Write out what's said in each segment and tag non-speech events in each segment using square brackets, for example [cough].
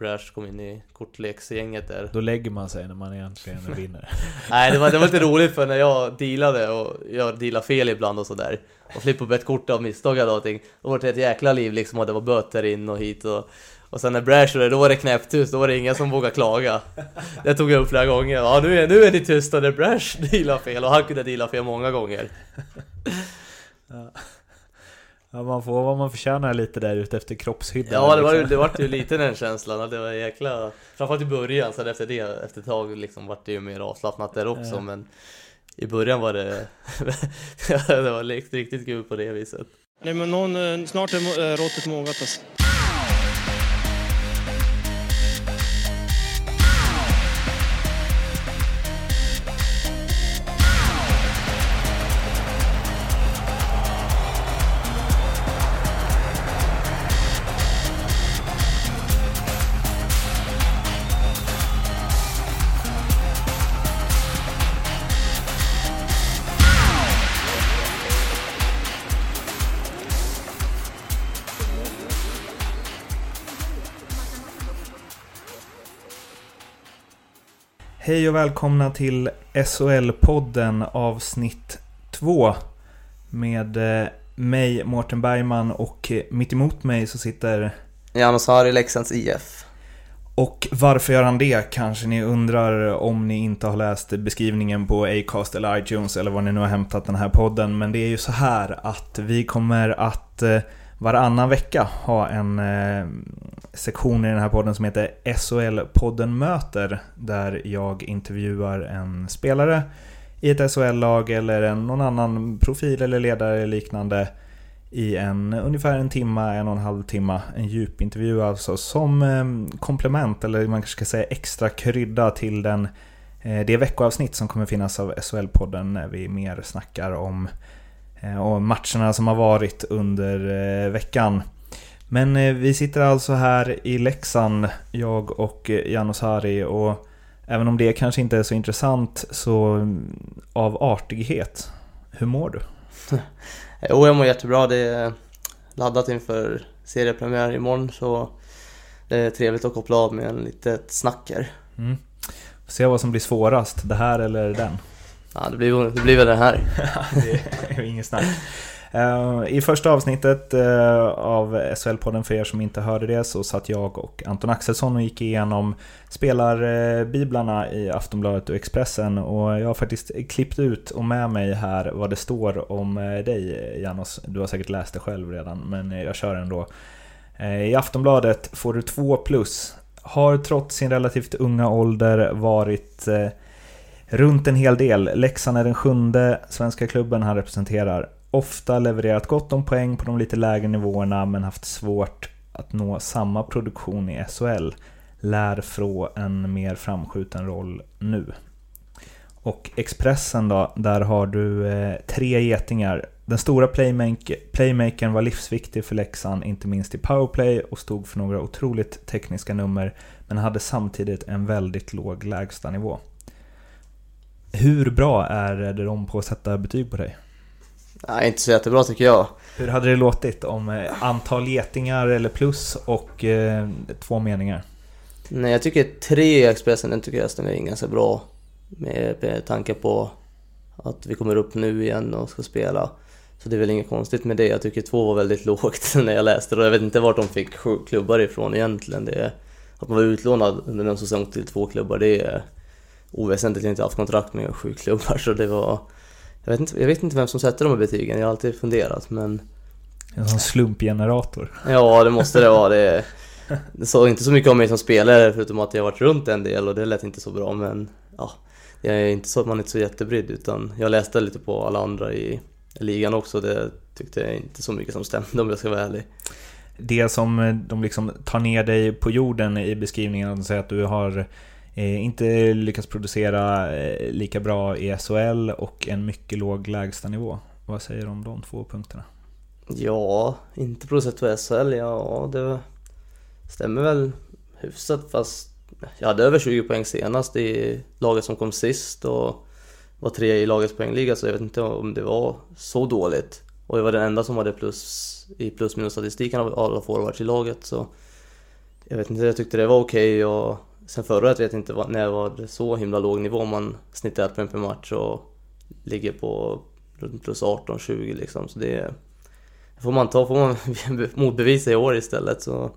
Brash kom in i kortleksgänget där. Då lägger man sig när man egentligen [laughs] vinner. Nej, det var, det var lite roligt för när jag dealade och jag dealade fel ibland och sådär och flippade ett kort av misstag och allting. Då var det ett jäkla liv liksom och det var böter in och hit och och sen när Brash var det, då var det knäpptyst, då var det ingen som vågade klaga. Det tog jag upp flera gånger. Ja, nu är, nu är ni tysta när Brash [laughs] dealar fel och han kunde deala fel många gånger. Ja. Ja, man får vad man förtjänar lite där ute efter kroppshyddan. Ja, det var, liksom. det var ju lite den känslan. att Det var jäkla... Framförallt i början, sen efter det, efter ett tag liksom vart det ju mer avslappnat där också. Ja. Men i början var det... [laughs] det var riktigt, riktigt kul på det viset. Nej, men någon, eh, snart är eh, råttet mogat alltså. Hej och välkomna till SHL-podden avsnitt 2 med eh, mig, Mårten Bergman och mitt emot mig så sitter... Janos Harry, Leksands IF. Och varför gör han det? Kanske ni undrar om ni inte har läst beskrivningen på Acast eller iTunes eller var ni nu har hämtat den här podden. Men det är ju så här att vi kommer att eh, varannan vecka ha en eh, sektion i den här podden som heter SHL-podden möter. Där jag intervjuar en spelare i ett SHL-lag eller en, någon annan profil eller ledare eller liknande i en ungefär en timma, en och en halv timma. En djupintervju alltså som eh, komplement eller man kanske ska säga extra krydda till den, eh, det veckoavsnitt som kommer finnas av SHL-podden när vi mer snackar om eh, och matcherna som har varit under eh, veckan. Men eh, vi sitter alltså här i Leksand, jag och eh, Janos Hari och även om det kanske inte är så intressant så mm, av artighet, hur mår du? [laughs] Jo, jag mår jättebra. Det är laddat inför seriepremiär imorgon så det är trevligt att koppla av med en litet snack här. Mm. Får se vad som blir svårast, det här eller den? Ja, det blir, det blir väl den här. [laughs] det är inget snack. Eh, I första avsnittet eh, av SHL-podden för er som inte hörde det så satt jag och Anton Axelsson och gick igenom spelarbiblarna eh, i Aftonbladet och Expressen och jag har faktiskt klippt ut och med mig här vad det står om dig Janos. Du har säkert läst det själv redan men jag kör ändå. I Aftonbladet får du två plus. Har trots sin relativt unga ålder varit runt en hel del. Leksand är den sjunde svenska klubben han representerar. Ofta levererat gott om poäng på de lite lägre nivåerna men haft svårt att nå samma produktion i SHL. Lär få en mer framskjuten roll nu. Och Expressen då, där har du eh, tre getingar. Den stora playmaker, playmakern var livsviktig för Leksand, inte minst i powerplay och stod för några otroligt tekniska nummer men hade samtidigt en väldigt låg lägstanivå. Hur bra är det de på att sätta betyg på dig? Nej, inte så jättebra tycker jag. Hur hade det låtit om eh, antal getingar eller plus och eh, två meningar? Nej, jag tycker tre i Expressen, den tycker jag stämmer in ganska bra. Med, med tanke på att vi kommer upp nu igen och ska spela. Så det är väl inget konstigt med det. Jag tycker två var väldigt [laughs] lågt när jag läste det. Och jag vet inte vart de fick sju klubbar ifrån egentligen. Det är, att man var utlånad under en säsong till två klubbar, det är oväsentligt. Jag inte haft kontrakt med sju klubbar så det var... Jag vet, inte, jag vet inte vem som sätter de här betygen, jag har alltid funderat men... En sån slumpgenerator. Ja, det måste det vara. Det, det sa inte så mycket om mig som spelare förutom att jag varit runt en del och det lät inte så bra men... Ja, jag är inte så att man är inte så jättebrydd utan jag läste lite på alla andra i ligan också. Det tyckte jag inte så mycket som stämde om jag ska vara ärlig. Det som de liksom tar ner dig på jorden i beskrivningen, de säger att du har Eh, inte lyckats producera eh, lika bra i SHL och en mycket låg lägstanivå. Vad säger du om de två punkterna? Ja, inte producerat på SHL, ja det stämmer väl hyfsat fast jag hade över 20 poäng senast i laget som kom sist och var tre i lagets poängliga så jag vet inte om det var så dåligt. Och jag var den enda som hade plus i plus minus statistiken av alla forwards i laget så jag vet inte, jag tyckte det var okej okay och sen förra året vet jag inte när jag var så himla låg nivå. Man snittar poäng per match och ligger på runt plus 18-20 liksom. Så det får man ta, får man [laughs] motbevisa i år istället. Så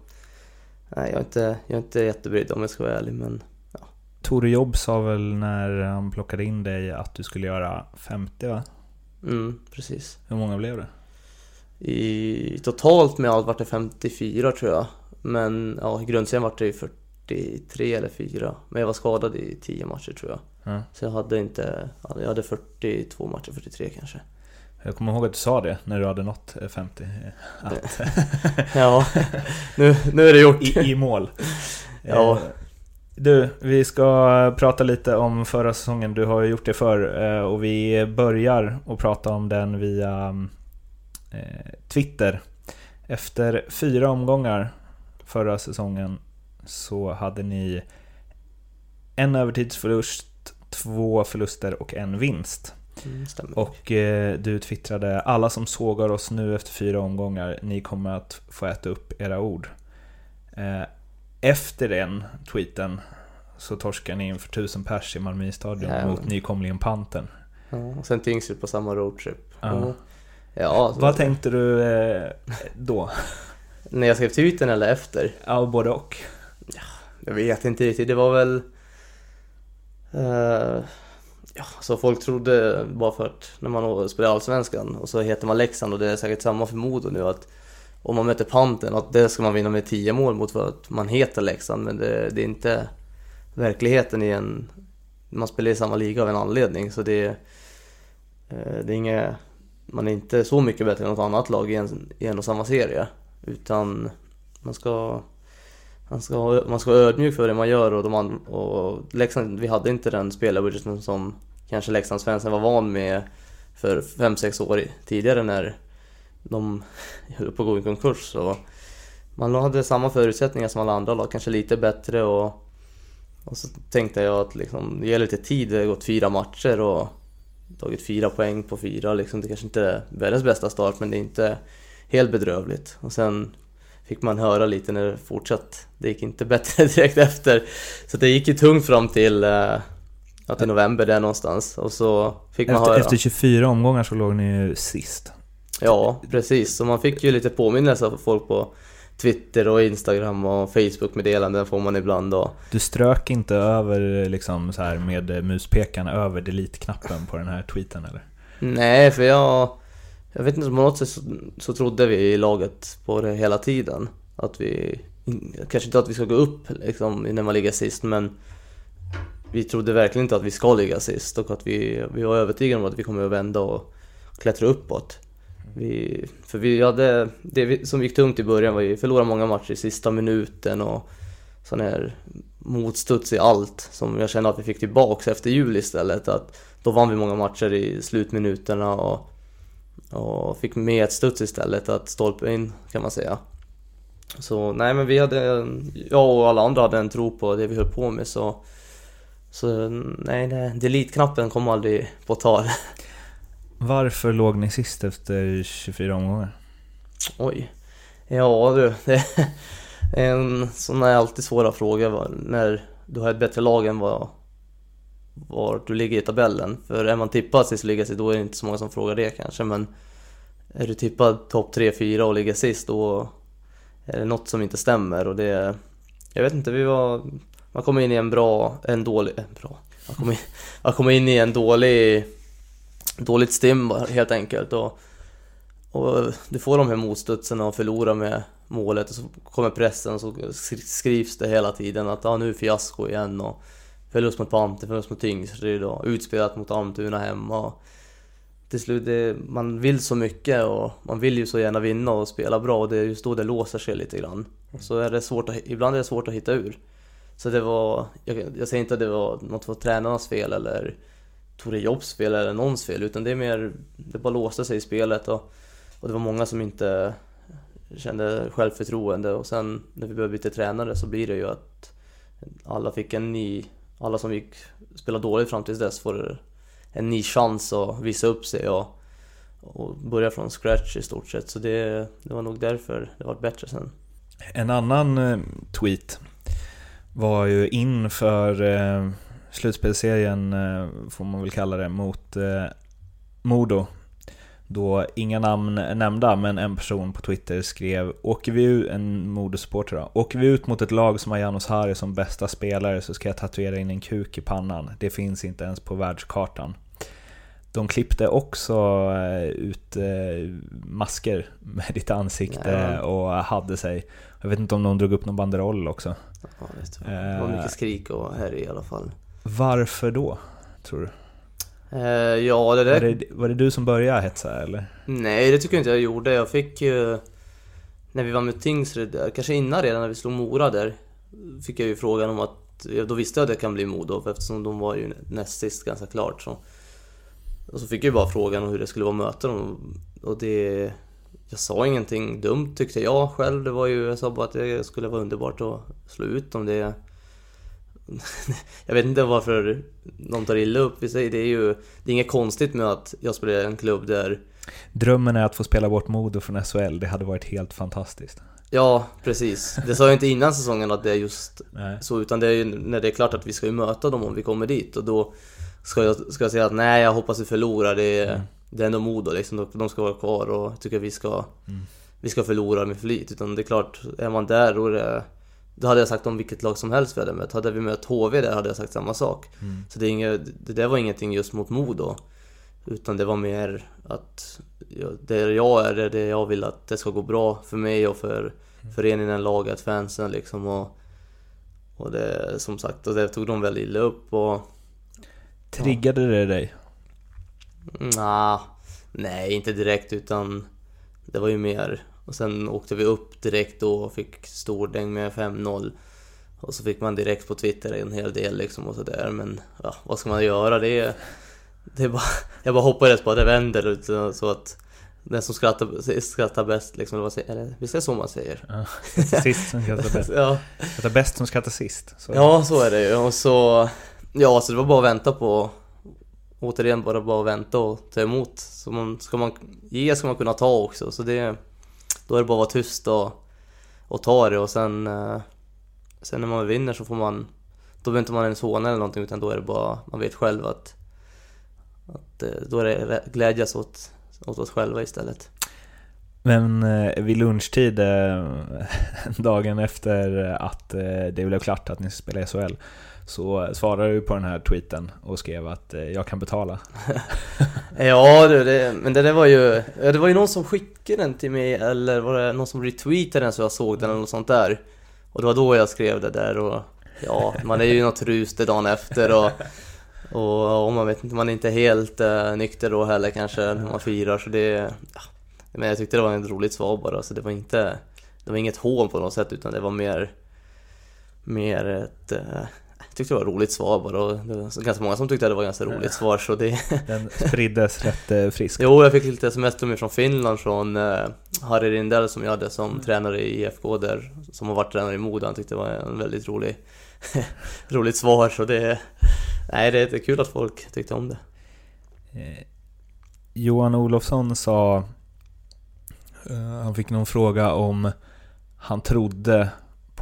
nej, jag är inte, jag är inte jättebrydd om jag ska vara ärlig. Men, ja. Tore Jobb sa väl när han plockade in dig att du skulle göra 50 va? Mm, precis. Hur många blev det? I, totalt med allt vart det 54 tror jag. Men ja, i grundserien vart det ju 43 eller 4. Men jag var skadad i 10 matcher tror jag. Mm. Så jag hade inte, jag hade 42 matcher, 43 kanske. Jag kommer ihåg att du sa det när du hade nått 50. [laughs] Att... ja, nu, nu är det gjort. I, i mål. ja. Eh, du, vi ska prata lite om förra säsongen. Du har ju gjort det förr eh, och vi börjar att prata om den via eh, Twitter. Efter fyra omgångar förra säsongen så hade ni en övertidsförlust, två förluster och en vinst. Mm, och eh, du twittrade alla som sågar oss nu efter fyra omgångar, ni kommer att få äta upp era ord. Eh, efter den tweeten så torskar ni inför tusen pers i Malmö stadion ja, mot nykomlingen Panten. Ja, och sen Tingsryd på samma roadtrip. Ja. Ja, Vad tänkte du eh, då? När jag skrev tweeten eller efter? Ja, både och. Jag vet inte riktigt, det var väl... Uh, ja, så folk trodde bara för att när man spelar Allsvenskan och så heter man Leksand och det är säkert samma för Modo nu att om man möter Panten att det ska man vinna med 10 mål mot för att man heter Leksand. Men det, det är inte verkligheten i en... Man spelar i samma liga av en anledning. Så det, uh, det är inget... Man är inte så mycket bättre än något annat lag i en, i en och samma serie. Utan man ska, man ska, man ska vara ödmjuk för det man gör och, de and, och Leksand, vi hade inte den spelarbudgeten som kanske Leksandsfansen var van med för 5-6 år tidigare när de [laughs] höll på att gå i konkurs. Så man hade samma förutsättningar som alla andra lag, kanske lite bättre och, och så tänkte jag att liksom, det gäller lite tid, det har gått fyra matcher och tagit fyra poäng på fyra liksom. Det kanske inte är världens bästa start men det är inte helt bedrövligt. Och sen fick man höra lite när det fortsatt. Det gick inte [laughs] bättre direkt efter. Så det gick ju tungt fram till eh, att i november där någonstans. Och så fick man efter, höra. Efter 24 omgångar så låg ni ju sist. Ja, precis. Så man fick ju lite påminnelse av folk på Twitter och Instagram och Facebook-meddelanden får man ibland då. Du strök inte över liksom så här med muspekaren över delete-knappen på den här tweeten eller? Nej, för jag jag vet inte, på något sätt så, så trodde vi i laget på det hela tiden. Att vi, kanske inte att vi ska gå upp liksom, när man ligger sist men vi trodde verkligen inte att vi ska ligga sist och att vi, vi var övertygade om att vi kommer att vända och klättra uppåt. Vi, för vi hade, det som gick tungt i början var att vi förlorade många matcher i sista minuten och sån här motstuds i allt som jag kände att vi fick tillbaks efter jul istället. Att då vann vi många matcher i slutminuterna och och fick med ett studs istället att stolpa in kan man säga. Så nej men vi hade, jag och alla andra hade en tro på det vi höll på med så Så nej, nej delete-knappen kom aldrig på tal. [laughs] Varför låg ni sist efter 24 omgångar? Oj. Ja du, det är en sån här alltid svåra fråga när du har ett bättre lag än vad var du ligger i tabellen. För är man tippad sist och ligger sist, då är det inte så många som frågar det kanske. Men är du tippad topp 3-4 och ligger sist, då är det något som inte stämmer. Och det... Jag vet inte, vi var... Man kommer in i en bra... En dålig... En bra... Man kommer in, [laughs] man kommer in i en dålig... Dåligt stim helt enkelt. Och, och du får de här motstudsen och förlorar med målet och så kommer pressen och så skrivs det hela tiden att ah, nu är fiasko igen och Förlust mot Panther, förlust mot Tingsryd och utspelat mot Almtuna hemma. Och till slut, det, man vill så mycket och man vill ju så gärna vinna och spela bra och det är just då det låser sig lite grann. Så är det svårt att, ibland är det svårt att hitta ur. Så det var, jag, jag säger inte att det var något för tränarnas fel eller Tore Jobs fel eller någons fel utan det är mer, det bara låste sig i spelet och, och det var många som inte kände självförtroende och sen när vi började byta tränare så blir det ju att alla fick en ny alla som gick spela dåligt fram tills dess får en ny chans att visa upp sig och, och börja från scratch i stort sett. Så det, det var nog därför det var bättre sen. En annan eh, tweet var ju inför eh, slutspelserien, eh, får man väl kalla det, mot eh, Modo. Då inga namn nämnda, men en person på Twitter skrev Åker vi ut, en Modosupporter då, Åker vi ut mot ett lag som har Janos Harry som bästa spelare så ska jag tatuera in en kuk i pannan. Det finns inte ens på världskartan. De klippte också eh, ut eh, masker med ditt ansikte och hade sig. Jag vet inte om de drog upp någon banderoll också. Ja, du. Det var Eh. mycket skrik och här i alla fall. Varför då, tror du? Eh, ja, det där... Var det, var det du som började hetsa eller? Nej, det tycker jag inte jag gjorde. Jag fick ju... När vi var med Tingsryd där, kanske innan redan när vi slog Mora där, fick jag ju frågan om att... ja, Då visste jag att det kan bli Modo eftersom de var ju näst sist ganska klart. Så. Och så fick jag ju bara frågan om hur det skulle vara att möta dem. Och det... Jag sa ingenting dumt tyckte jag själv. Det var ju... Jag sa bara att det skulle vara underbart att slå ut dem. Det... [laughs] Jag vet inte varför de tar illa upp i sig. Det är ju... Det är inget konstigt med att jag spelar i en klubb där Drömmen är att få spela bort Modo från SHL, det hade varit helt fantastiskt. Ja, precis. Det sa jag inte innan säsongen att det är just Nej. så, utan det är ju när det är klart att vi ska ju möta dem om vi kommer dit och då ska jag, ska jag säga att nej, jag hoppas vi förlorar. Det är, det är ändå Modo liksom. De- ska vara kvar och jag tycker vi ska, vi ska förlora med flit. Utan det är klart, är man där då är det då hade jag sagt om vilket lag som helst vi hade mött. Hade vi mött HV där hade jag sagt samma sak. Så det, inget, det där var ingenting just mot Modo. Utan det var mer att ja, där jag är, det är det jag vill att det ska gå bra för mig och för föreningen, laget, fansen liksom. Och, och det som sagt, och det tog de väldigt illa upp och... Triggade det dig? Nah, nej, inte direkt utan det var ju mer. Och sen åkte vi upp direkt då och fick stordäng med 5-0. Och så fick man direkt på Twitter en hel del liksom och sådär. Men ja, vad ska man göra? Det är, det är bara, [laughs] jag bara hoppades på att det vänder så att den som skrattar, skrattar bäst liksom, eller vad säger, eller, visst är det så man säger? Ja. Sist som skrattar bäst. [laughs] Ja, Skrattar bäst som skrattar sist. Så. Ja, så är det ju. Och så... Ja, så det var bara att vänta på... Återigen bara bara vänta och ta emot. Så man, ska man ge ska man kunna ta också. Så det... Då är det bara att vara tyst och, och ta det och sen... eh, Sen när man vinner så får man... Då behöver inte man ens håna eller någonting utan då är det bara... Man vet själv att... att eh, då är det glädjas åt, åt oss själva istället. Men eh, vid lunchtid, [laughs] dagen efter att det blev klart att ni ska spela SHL, så svarade du på den här tweeten och skrev att jag kan betala. [laughs] Ja du, det, men det där var ju... Det var ju någon som skickade den till mig eller var det någon som retweetade den så jag såg den eller något sånt där. Och det var då jag skrev det där och... Ja, man är ju något rus det dagen efter och... Och, och man vet inte, man är inte helt uh, nykter då heller kanske när man firar så det... Ja, men jag tyckte det var ett roligt svar bara så det var inte... Det var inget hån på något sätt utan det var mer... Mer ett... eh, tyckte det var ett roligt svar bara och det var ganska många som tyckte att det var ett ganska roligt svar så det... [laughs] Den spriddes rätt eh, friskt. Jo, jag fick lite sms från Finland från uh, Harry Rindell som jag hade som tränare i IFK där, som har varit tränare i Modo. Han tyckte det var en väldigt rolig, [laughs] roligt svar så det... Nej, det är det är kul att folk tyckte om det. Eh, Johan Olofsson sa, eh, han fick någon fråga om han trodde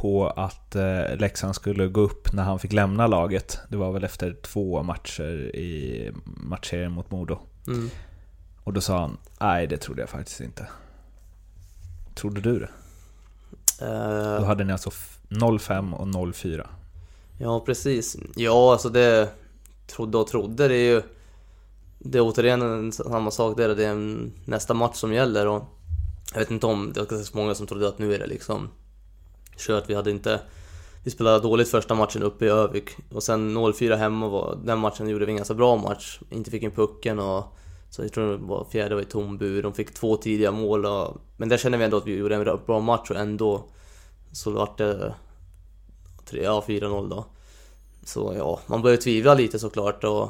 på att eh, Leksand skulle gå upp när han fick lämna laget. Det var väl efter två matcher i matchserien mot Modo. Mm. Och då sa han, nej det trodde jag faktiskt inte. Trodde du det? Eh, Då hade ni alltså f- 0-5 och 0-4. Ja, precis. Ja, alltså det... Trodde och trodde, det är ju... Det är återigen en, samma sak där, det är nästa match som gäller och... Jag vet inte om det var ganska många som trodde att nu är det liksom... Kört, vi hade inte... Vi spelade dåligt första matchen uppe i Övik och sen 0-4 hemma var... Den matchen gjorde vi en ganska bra match. Inte fick in pucken och... Så jag tror det var fjärde var i tom bur. De fick två tidiga mål och... Men där kände vi ändå att vi gjorde en bra match och ändå... Så vart det... 3, ja 4-0 då. Så ja, man började tvivla lite såklart och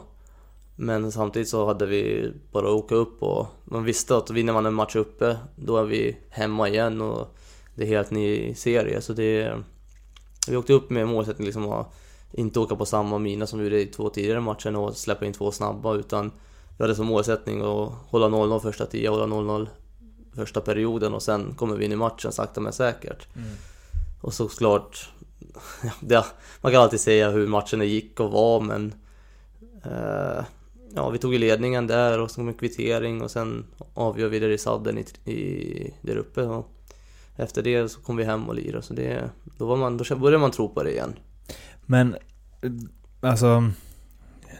Men samtidigt så hade vi bara att åka upp och man visste att vinner man en match uppe då är vi hemma igen och det är helt ny serie så det Vi åkte upp med målsättning liksom att inte åka på samma mina som vi gjorde i två tidigare matcher och släppa in två snabba utan Vi hade som målsättning att hålla 0-0 första tio, hålla 0-0 första perioden och sen kommer vi in i matchen sakta men säkert. Och såklart, [laughs] ja, man kan alltid säga hur matchen gick och var men eh, Ja, vi tog ledningen där och så kom en kvittering och sen avgör vi det i sadden i, i, där uppe. Och efter det så kom vi hem och lirade, så det, då, var man, då började man tro på det igen. Men, alltså...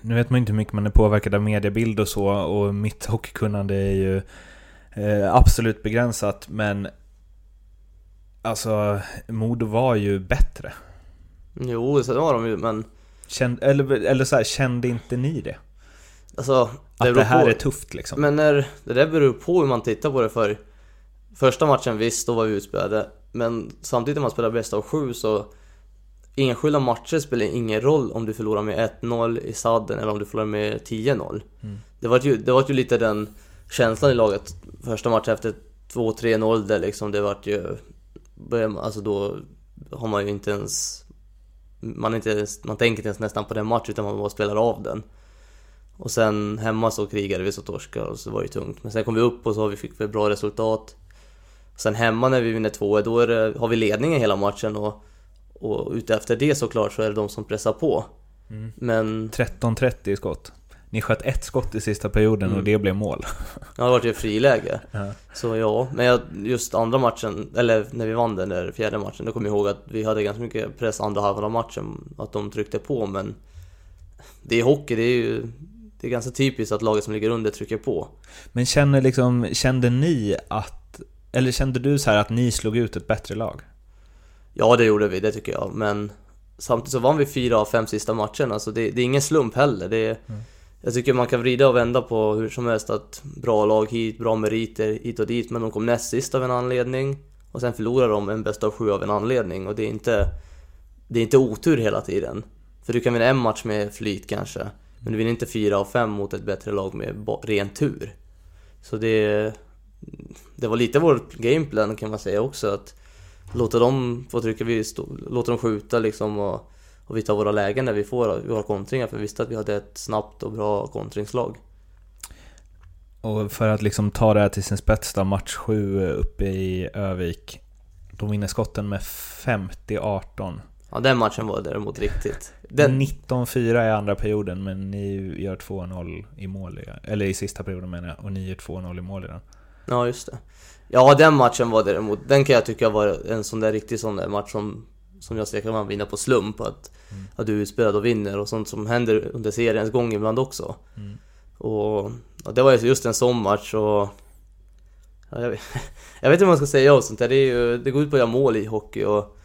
Nu vet man inte hur mycket man är påverkad av mediebild och så och mitt hockeykunnande är ju eh, absolut begränsat men Alltså, Modo var ju bättre. Jo, så var de ju, men... Kände, eller eller så här, kände inte ni det? Alltså, det att det här på, är tufft liksom? Men när, det där beror på hur man tittar på det för Första matchen visst, då var vi utspelade Men samtidigt när man spelar bäst av sju så Enskilda matcher spelar ingen roll om du förlorar med 1-0 i sadden eller om du förlorar med 10-0 mm. Det var ju, det var ju lite den känslan i laget Första matchen efter 2-3-0 där liksom, det vart ju Alltså då har man ju inte ens man, inte ens, man tänker inte ens nästan på den matchen utan man bara spelar av den och sen hemma så krigade vi så torskade och så var det tungt. Men sen kom vi upp och så vi fick vi bra resultat. Sen hemma när vi vinner 2 då det, har vi ledningen hela matchen och, och utefter det såklart så är det de som pressar på. Mm. Men... 13-30 i skott. Ni sköt ett skott i sista perioden mm. och det blev mål. Ja, det var ju friläge. Ja. Så ja, men jag, just andra matchen, eller när vi vann den där fjärde matchen, då kommer jag ihåg att vi hade ganska mycket press andra halvan av matchen. Att de tryckte på, men det är hockey, det är ju det är ganska typiskt att laget som ligger under trycker på. Men känner liksom, kände ni att, eller kände du så att ni slog ut ett bättre lag? Ja, det gjorde vi, det tycker jag. Men samtidigt så vann vi fyra av fem sista matcherna, så det, det är ingen slump heller. Det är, mm. Jag tycker man kan vrida och vända på hur som helst att bra lag hit, bra meriter hit och dit, men de kom näst sist av en anledning. Och sen förlorar de en bästa av sju av en anledning och det är inte... Det är inte otur hela tiden. För du kan vinna en match med flyt kanske. Men du vinner inte 4 av 5 mot ett bättre lag med ren tur. Så det... Det var lite vår gameplan kan man säga också att låta dem få trycka, vi stå, låta dem skjuta liksom och, och vi tar våra lägen när vi får våra kontringar för vi visste att vi hade ett snabbt och bra kontringslag. Och för att liksom ta det här till sin spets då, match 7 uppe i Övik. De vinner skotten med 50-18. Ja, den matchen var däremot riktigt. Den... 19-4 i andra perioden, men ni gör 2-0 i mål, eller i sista perioden menar jag, och ni gör 2-0 i mål i den. Ja, just det. Ja, den matchen var däremot, den kan jag tycka var en sån där riktig sån där match som, som jag ser kan man vinna på slump. Att, mm. att du är utspelad och vinner och sånt som händer under seriens gång ibland också. Mm. Och, och, det var just en sån match och... Ja, jag, vet, [laughs] jag vet inte vad man ska säga och sånt där. Det, är ju, det går ut på att göra mål i hockey och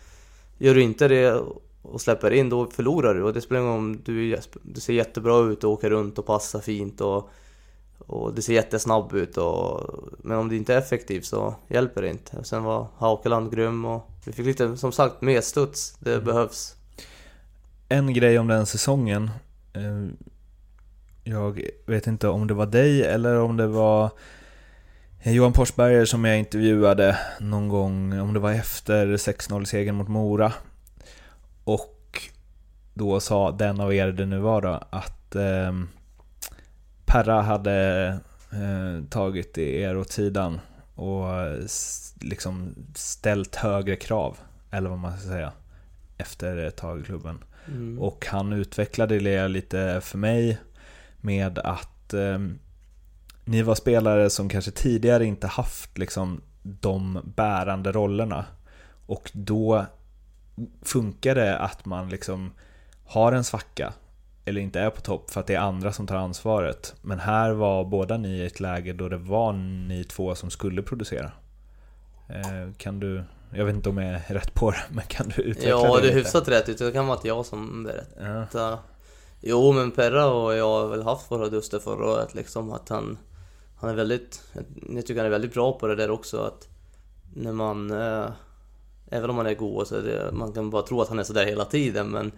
Gör du inte det och släpper in, då förlorar du. Och det spelar ingen roll om du, du ser jättebra ut och åker runt och passar fint och, och det ser jättesnabb ut. Och, men om det inte är effektivt så hjälper det inte. Sen var Haukeland grym och vi fick lite, som sagt, medstuds. Det mm. behövs. En grej om den säsongen. Eh, jag vet inte om det var dig eller om det var Johan Porsberger som jag intervjuade någon gång, om det var efter 6-0-segern mot Mora. Och då sa den av er det nu var då, att eh, Perra hade eh, tagit er åt sidan och liksom ställt högre krav, eller vad man ska säga, efter ett tag i klubben. Mm. Och han utvecklade det lite för mig med att eh, ni var spelare som kanske tidigare inte haft liksom de bärande rollerna. Och då funkar det att man liksom har en svacka eller inte är på topp för att det är andra som tar ansvaret. Men här var båda ni i ett läge då det var ni två som skulle producera. Eh, kan du, jag vet inte om jag är rätt på det, [laughs] men kan du utveckla ja, det Ja, det är hyfsat rätt ut. Det kan vara att jag som berättar. Ja. Jo, men Perra och jag har väl haft våra duster förra året liksom. Att han han är väldigt, jag tycker han är väldigt bra på det där också att när man, eh, även om han är god så det, man kan bara tro att han är sådär hela tiden men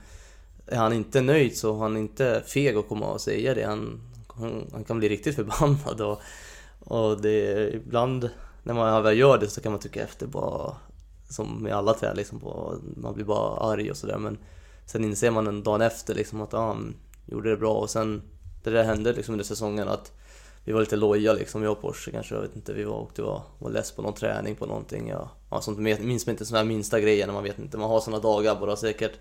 är han inte nöjd så är han inte feg att komma och säga det. Han, han, han kan bli riktigt förbannad och, och det ibland när man väl gör det så kan man tycka efter bara som med alla träd liksom, på, man blir bara arg och sådär men sen inser man en dag efter liksom att ah, han gjorde det bra och sen det där hände liksom under säsongen att vi var lite loja liksom, jag och Porsche kanske, jag vet inte, vi var, åkte, var, var less på någon träning på någonting. Ja, ja, sånt minns man inte sådana här minsta grejer när man vet inte, man har sådana dagar bara säkert.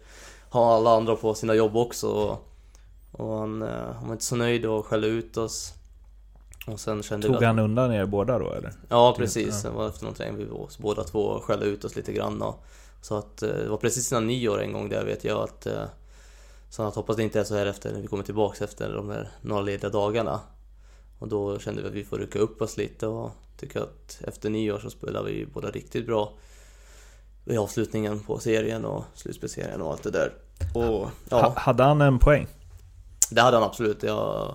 Har alla andra på sina jobb också. Och, och han, eh, han var inte så nöjd och skällde ut oss. Och sen kände Tog han undan er båda då eller? Ja precis, det var efter någonting vi var båda två skällde ut oss lite grann och, Så att eh, det var precis innan nyår en gång där vet jag att eh, Så att hoppas det inte är så här efter när vi kommer tillbaks efter de här några lediga dagarna Och då kände vi att vi får rycka upp oss lite och tycker att efter nyår så spelar vi båda riktigt bra i avslutningen på serien och slutspelsserien och allt det där. Och, ja. Hade han en poäng? Det hade han absolut. Jag,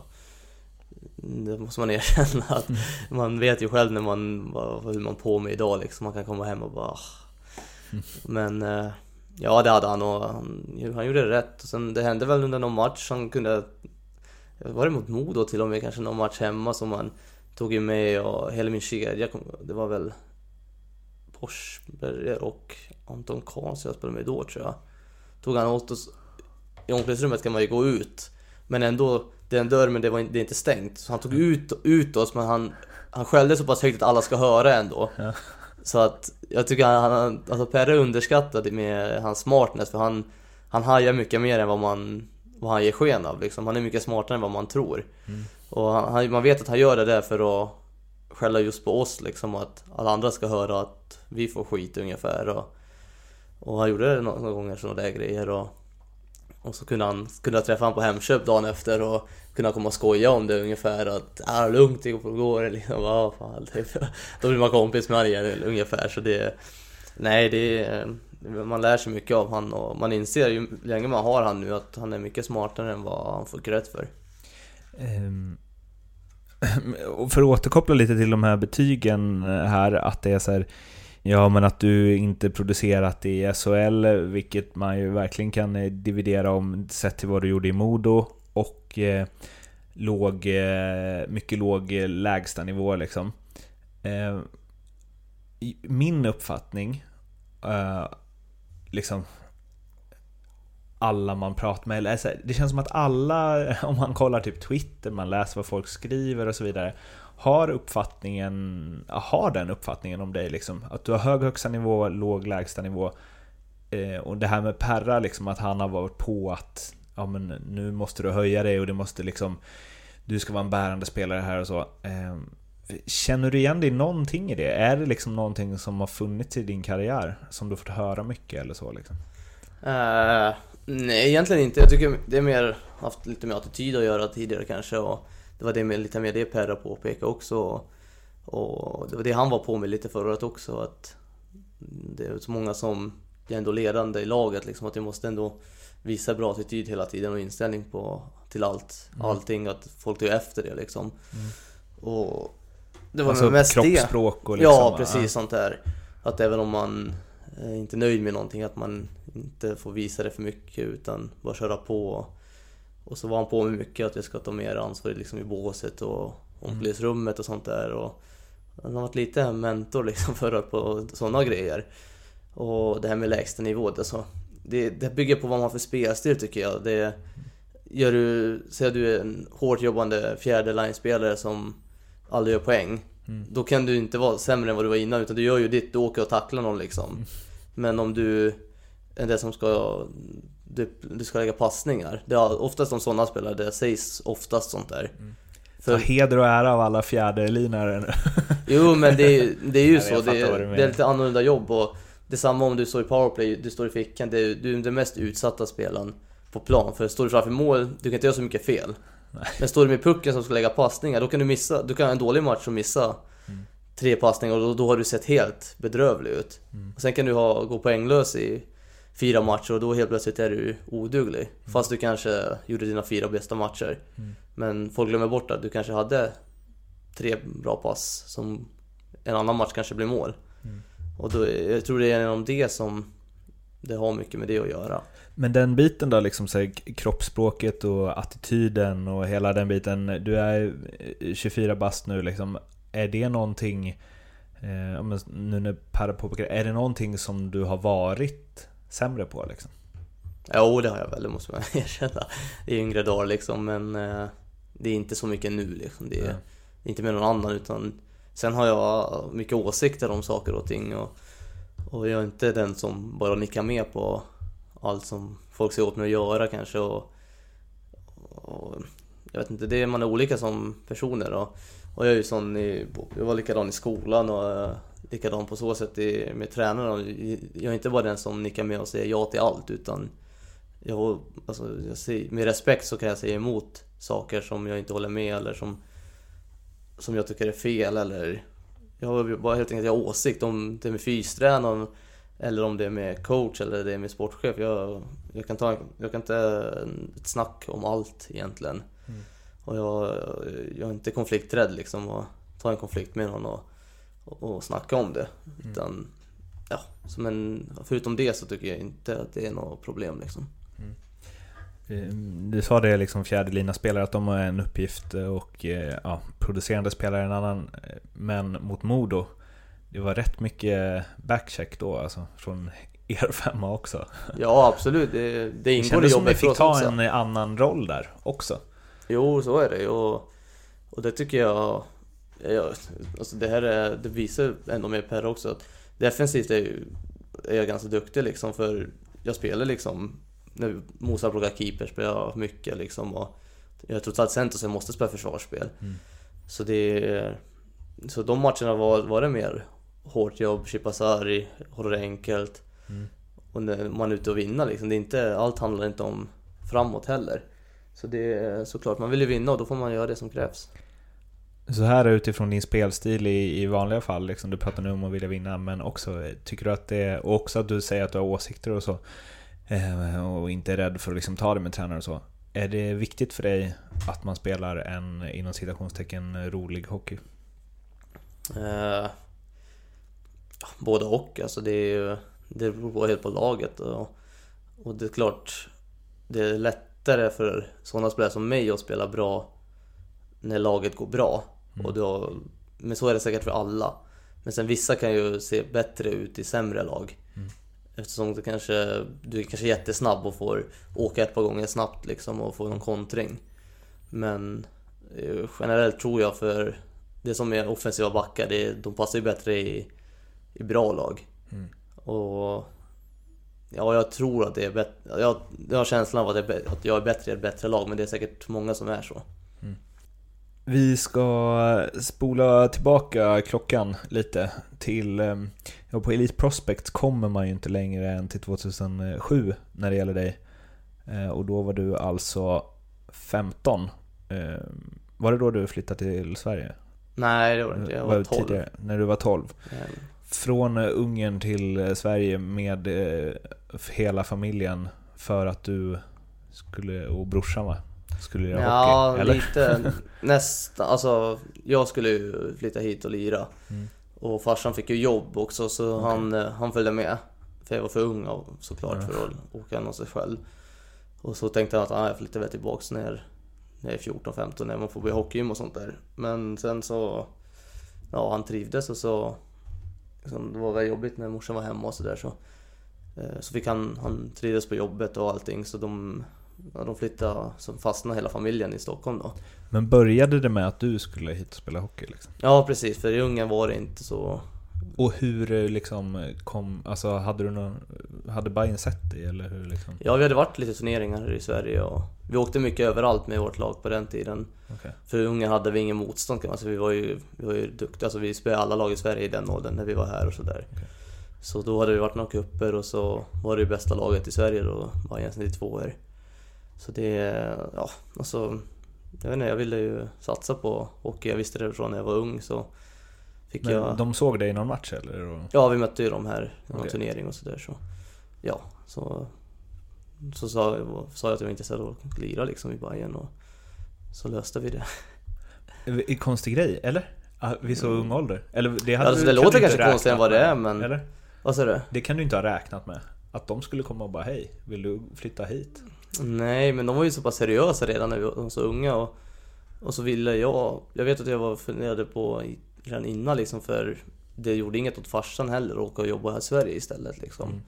det måste man erkänna. Att mm. Man vet ju själv när man, hur man på med idag liksom. Man kan komma hem och bara... Mm. Men eh, ja, det hade han och han, han gjorde rätt. Och sen, det hände väl under någon match han kunde... Var det mot Modo till och med kanske någon match hemma som han tog ju med och hela min kedja, det var väl Forsberger och Anton Karlsson jag spelade med då tror jag. Tog han åt oss... I omklädningsrummet kan man ju gå ut. Men ändå, det är en dörr men det, var, det är inte stängt. Så han tog ut, ut oss men han, han skällde så pass högt att alla ska höra ändå. Ja. Så att jag tycker han, han alltså Perre underskattade med hans smartness för han, han hajar mycket mer än vad man vad han ger sken av liksom. Han är mycket smartare än vad man tror. Mm. Och han, man vet att han gör det där för att skälla just på oss liksom att alla andra ska höra att vi får skit ungefär och, och han gjorde det några gånger sådana där grejer och, och så kunde, han, kunde jag träffa honom på Hemköp dagen efter och kunna komma och skoja om det ungefär att ah, lugnt, det går liksom, [laughs] ja, fan, typ. Då blir man kompis med honom ungefär så det Nej, det man lär sig mycket av honom och man inser ju länge man har han nu att han är mycket smartare än vad han får rätt för. Um, för att återkoppla lite till de här betygen eh, här, att det är så här, Ja, men att du inte producerat i SHL, vilket man ju verkligen kan eh, dividera om sett till vad du gjorde i Modo och eh, låg, eh, mycket låg eh, lägstanivå liksom. Eh, min uppfattning, eh, liksom alla man pratar med. Alltså, det känns som att alla, [laughs] om man kollar typ Twitter, man läser vad folk skriver och så vidare, har uppfattningen, har den uppfattningen om dig liksom. Att du har hög högsta nivå, låg lägsta nivå. Eh, och det här med Perra, liksom att han har varit på att ja, men nu måste du höja dig och det måste liksom du ska vara en bärande spelare här och så. Eh, känner du igen dig någonting i det? Är det liksom någonting som har funnits i din karriär? Som du fått höra mycket eller så liksom? Uh, Nej, egentligen inte. Jag tycker det är mer haft lite med attityd att göra tidigare kanske. Och det var det med, lite mer det Perra påpekade också. Och, och det var det han var på med lite förra året också. Att det är så många som är ändå ledande i laget liksom. Att vi måste ändå visa bra attityd hela tiden och inställning på, till allt. Mm. Allting. Att folk tar efter det liksom. Mm. Och det var alltså mest kroppsspråk och liksom, Ja, precis ja. sånt där. Att även om man inte nöjd med någonting, att man inte få visa det för mycket utan bara köra på. Och så var han på med mycket att jag ska ta mer ansvar liksom i båset och omklädningsrummet och sånt där. Och han har varit lite mentor liksom [laughs] för på sådana grejer. Och det här med lägsta nivå, alltså, det, det bygger på vad man har för spelstil tycker jag. Det, gör du, säg att du är en hårt jobbande fjärde line-spelare som aldrig gör poäng. Mm. Då kan du inte vara sämre än vad du var innan utan du gör ju ditt, du åker och tacklar någon liksom. Mm. Men om du än det som ska du, du ska lägga passningar. Det är oftast de sådana spelare, det sägs oftast sånt där. Mm. För... Så heder och ära av alla fjärdelinare [laughs] Jo men det är, det är ju så, det är, det är lite annorlunda jobb och Detsamma om du står i powerplay, du står i fickan, det är, du är den mest utsatta spelaren på plan. För står du framför mål, du kan inte göra så mycket fel. Nej. Men står du med pucken som ska lägga passningar, då kan du missa, du kan ha en dålig match och missa mm. tre passningar och då, då, har du sett helt bedrövlig ut. Mm. Och sen kan du ha, gå poänglös i fyra matcher och då helt plötsligt är du oduglig. Mm. Fast du kanske gjorde dina fyra bästa matcher. Mm. Men folk glömmer bort att du kanske hade tre bra pass som en annan match kanske blir mål. Mm. Och då, jag tror det är genom det som det har mycket med det att göra. Men den biten då, liksom så här, kroppsspråket och attityden och hela den biten. Du är 24 bast nu liksom. Är det någonting, eh, nu när Per påpekar är det någonting som du har varit sämre på liksom? Jo, det har jag väl, det måste man [laughs] erkänna. Det är yngre dagar liksom, men eh, det är inte så mycket nu liksom. Det är, inte med någon annan utan sen har jag mycket åsikter om saker och ting och, och jag är inte den som bara nickar med på allt som folk säger åt mig att göra kanske och, och jag vet inte, det är, man är olika som personer och, och jag är ju sån i, jag var likadan i skolan och eh, likadan på så sätt i, med tränarna. Jag är inte bara den som nickar med och säger ja till allt utan jag, alltså, jag ser, med respekt så kan jag säga emot saker som jag inte håller med eller som, som jag tycker är fel eller jag har bara helt enkelt jag har åsikt om det med fystränaren eller om det är med coach eller det är med sportchef. Jag, jag kan ta jag kan ta ett snack om allt egentligen. Mm. Och jag, jag är inte konflikträdd liksom att ta en konflikt med någon och, och, snacka om det. Mm. Utan, ja, som en, förutom det så tycker jag inte att det är något problem liksom. Mm. Eh, du sa det liksom fjärde lina spelare att de har en uppgift och eh, ja, producerande spelare en annan. Men mot Modo, det var rätt mycket backcheck då alltså från er [laughs] femma också. Ja absolut, det, det ingår i jobbet som ni fick ta en annan roll där också. Jo, så är det och, och det tycker jag, jag alltså det här är, det visar ändå med Per också att defensivt är, ju, är jag ganska duktig liksom för jag spelar liksom när Mosa plockar keeper spelar jag mycket liksom och jag är trots allt center så jag måste spela försvarsspel. Mm. Så det Så de matcherna var, var det mer hårt jobb, chippa sarg, hålla det enkelt. Mm. Och man är ute och vinner liksom. Det är inte, allt handlar inte om framåt heller. Så det är såklart, man vill ju vinna och då får man göra det som krävs. Så här utifrån din spelstil i, i vanliga fall, liksom, du pratar nu om att vilja vinna, men också tycker du att det, och också att du säger att du har åsikter och så, eh, och inte är rädd för att liksom ta det med tränare och så. Är det viktigt för dig att man spelar en, inom citationstecken, rolig hockey? Eh, både och, alltså det är det beror helt på laget och, och det är klart, det är lätt lättare för sådana spelare som mig att spela bra när laget går bra. Mm. Och då, men så är det säkert för alla. Men sen vissa kan ju se bättre ut i sämre lag. Mm. Eftersom du kanske, du är kanske jättesnabb och får åka ett par gånger snabbt liksom och få någon kontring. Men eh, generellt tror jag för det som är offensiva backar, det, de passar ju bättre i, i bra lag. Mm. Och Ja, jag tror att det är bättre. Jag, jag har känslan av att, är, att jag är bättre i ett bättre lag, men det är säkert många som är så. Mm. Vi ska spola tillbaka klockan lite till... Ehm, ja, på Elite Prospects kommer man ju inte längre än till 2007 när det gäller dig. Eh, och då var du alltså 15. Ehm, var det då du flyttade till Sverige? Nej, det var det inte. Jag var, var 12. Tidigare, när du var 12. Mm. Från Ungern till Sverige med eh, hela familjen för att du skulle, och brorsan va? Skulle göra ja, hockey? Ja, lite. [laughs] Nästan. Alltså, jag skulle ju flytta hit och lira. Mm. Och farsan fick ju jobb också så okay. han, eh, han följde med. För jag var för ung såklart ja. för att åka av sig själv. Och så tänkte han att ah, jag flyttar väl tillbaks när, när jag är 14-15 när man får börja hockeygym och sånt där. Men sen så... Ja, han trivdes och så... Liksom, det var väl jobbigt när morsan var hemma och sådär så... Eh, så fick han, han trivdes på jobbet och allting så de, ja, de flyttade, så fastnade hela familjen i Stockholm då. Men började det med att du skulle hit och spela hockey? Liksom? Ja precis, för i Ungern var det inte så... Och hur eh, liksom kom, alltså hade du någon, hade Bayern sett det eller hur liksom? Ja vi hade varit lite turneringar i Sverige och vi åkte mycket överallt med vårt lag på den tiden. Okay. För Ungern hade vi ingen motstånd säga, vi var ju, vi var ju duktiga, alltså vi spelade alla lag i Sverige i den åldern när vi var här och sådär. Okay. Så då hade det varit några kupper och så var det ju bästa laget i Sverige då, Bayern 92 Så det, ja alltså Jag vet inte, jag ville ju satsa på hockey, jag visste det från när jag var ung så fick Men jag... de såg dig i någon match eller? Ja, vi mötte ju dem här i någon okay. turnering och sådär så Ja, så Så sa, sa jag att jag var intresserad av att lira liksom i Bayern och Så löste vi det En konstig grej, eller? Vid så mm. ung ålder? Eller det, hade alltså, det låter kanske konstigare än vad det är men eller? Vad sa du? Det kan du inte ha räknat med. Att de skulle komma och bara hej, vill du flytta hit? Nej, men de var ju så pass seriösa redan när vi var så unga och, och så ville jag, jag vet att jag var funderade på redan innan liksom för det gjorde inget åt farsan heller att åka och jobba här i Sverige istället liksom. Mm.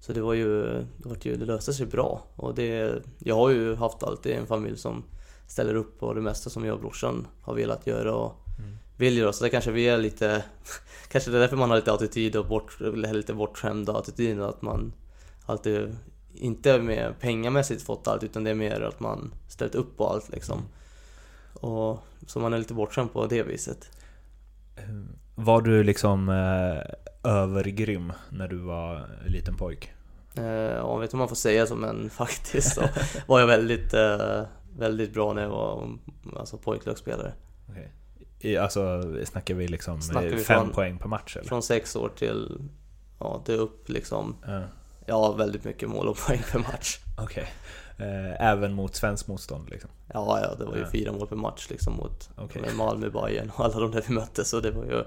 Så det var ju, det, var ju, det löste sig bra och det, jag har ju haft alltid en familj som ställer upp på det mesta som jag och brorsan har velat göra och vill ju då, så det kanske vi är lite [laughs] Kanske det är därför man har lite attityd och bort, eller lite bortskämda attityd att man alltid inte med pengamässigt fått allt utan det är mer att man ställt upp på allt liksom. Och så man är lite bortskämd på det viset. Var du liksom eh, övergrym när du var liten pojk? Eh, ja, vet du om man får säga så men [laughs] faktiskt så var jag väldigt, eh, väldigt bra när jag var alltså, pojklagsspelare. Okay. I, alltså snackar vi liksom Snackar vi fem från- poäng per match eller? Från sex år till, ja, till upp liksom. Ja, Ja, väldigt mycket mål och poäng per match. Okej. Eh, även mot svensk motstånd liksom? Ja, ja, det var ju Ja. fyra mål per match liksom mot med Malmö, Bayern och alla de där vi mötte. Så det var ju...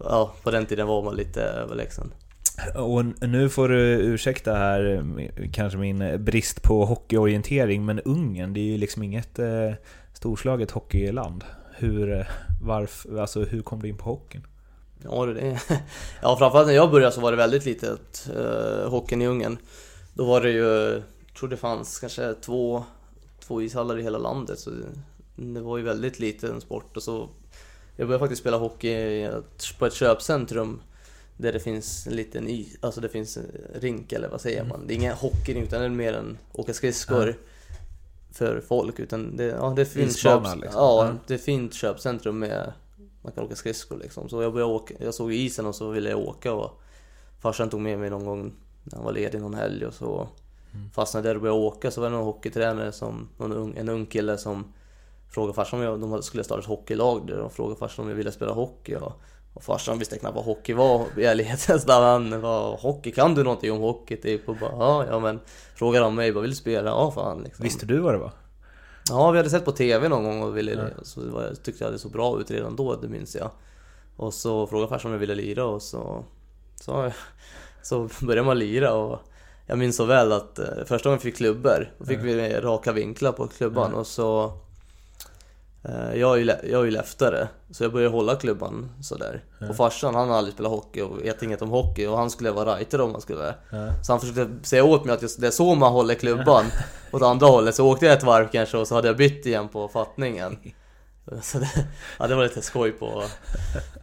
Ja, på den tiden var man lite överlägsen. Och nu får du ursäkta här, kanske min brist på hockeyorientering, men Ungern, det är ju liksom inget eh, storslaget hockeyland. Hur, eh, varför, alltså hur kom du in på hockeyn? Ja, det är... [laughs] ja, framförallt när jag började så var det väldigt litet, uh, hockeyn i Ungern. Då var det ju, tror det fanns kanske två, två ishallar i hela landet. Så det, var ju väldigt liten sport. Och så, jag började faktiskt spela hockey på ett köpcentrum. Där det finns en liten is, alltså det finns rink eller vad säger man? Det är ingen hockey utan det är mer en åka skridskor. Ja. För folk, utan det, ja, det finns köp, liksom. ja, Ja. det är fint köpcentrum med man kan åka skridskor liksom. Så jag började åka, jag såg isen och så ville jag åka och farsan tog med mig någon gång när han var ledig någon helg och så fastnade jag där och började åka. Så var det någon hockeytränare som, någon ung, en ung kille som frågade farsan om jag, de skulle starta ett hockeylag där och frågade farsan om jag ville spela hockey. Och, och farsan visste knappt vad hockey var i ärligheten. Så där han var hockey, kan du någonting om hockey? Typ och bara ja, ja men frågade han mig, vad vill du spela? Ja fan liksom. Visste du vad det var? Ja, vi hade sett på TV någon gång och ville, Ja. så jag tyckte jag det så bra ut redan då, det minns jag. Och så frågade farsan om jag ville lira och så, så, så började man lira och jag minns så väl att eh, första gången vi fick klubbor, då fick Ja. vi raka vinklar på klubban Ja. och så eh, jag är, ju, jag är ju leftare, så jag började hålla klubban sådär. Ja. Och farsan han har aldrig spelat hockey och vet inget om hockey och han skulle vara righter om han skulle Ja. så han försökte säga åt mig att just det är så man håller klubban åt andra hållet. Så åkte jag ett varv kanske och så hade jag bytt igen på fattningen. [laughs] [laughs] Så det, ja, det var lite skoj på,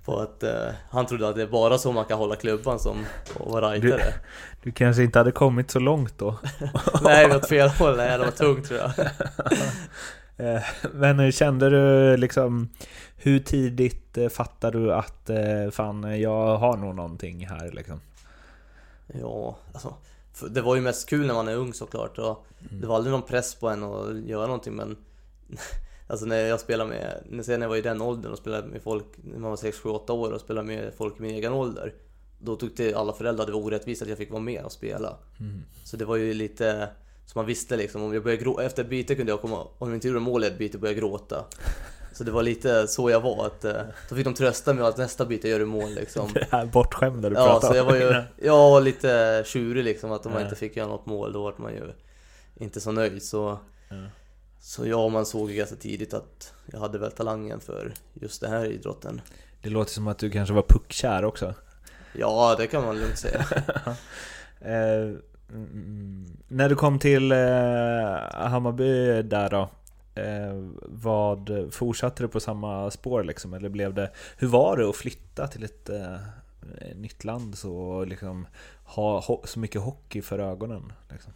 på att eh, han trodde att det är bara så man kan hålla klubban som vara rightare. Du kanske inte hade kommit så långt då? [laughs] Nej, åt fel håll. Nej, det var tungt tror jag. [laughs] Eh, Men kände du liksom Hur tidigt eh, fattade du att eh, fan jag har nog någonting här liksom? Ja, alltså. Det var ju mest kul när man är ung såklart. Och Det var aldrig någon press på en att göra någonting men Alltså när jag spelade med, när jag var i den åldern och spelade med folk, när man var 6, 7, 8 år och spelade med folk i min egen ålder Då tyckte alla föräldrar det var orättvist att jag fick vara med och spela. Så det var ju lite, så man visste liksom, om jag började grå, efter ett byte kunde jag komma, om jag inte gjorde mål i ett byte började jag gråta. Så det var lite så jag var, att eh, då fick de trösta mig att nästa byte gör du mål liksom. [laughs] Det här bortskämda du Ja, så jag var ju [laughs] var lite tjurig liksom att om man Ja. inte fick göra något mål då var man ju inte så nöjd så Ja. Så ja, man såg ju ganska tidigt att jag hade väl talangen för just den här idrotten Det låter som att du kanske var puckkär också Ja, det kan man lugnt säga [laughs] eh, mm, När du kom till eh, Hammarby där då eh, Vad, fortsatte du på samma spår liksom? Eller blev det Hur var det att flytta till ett eh, nytt land så liksom ha ho- så mycket hockey för ögonen? Liksom?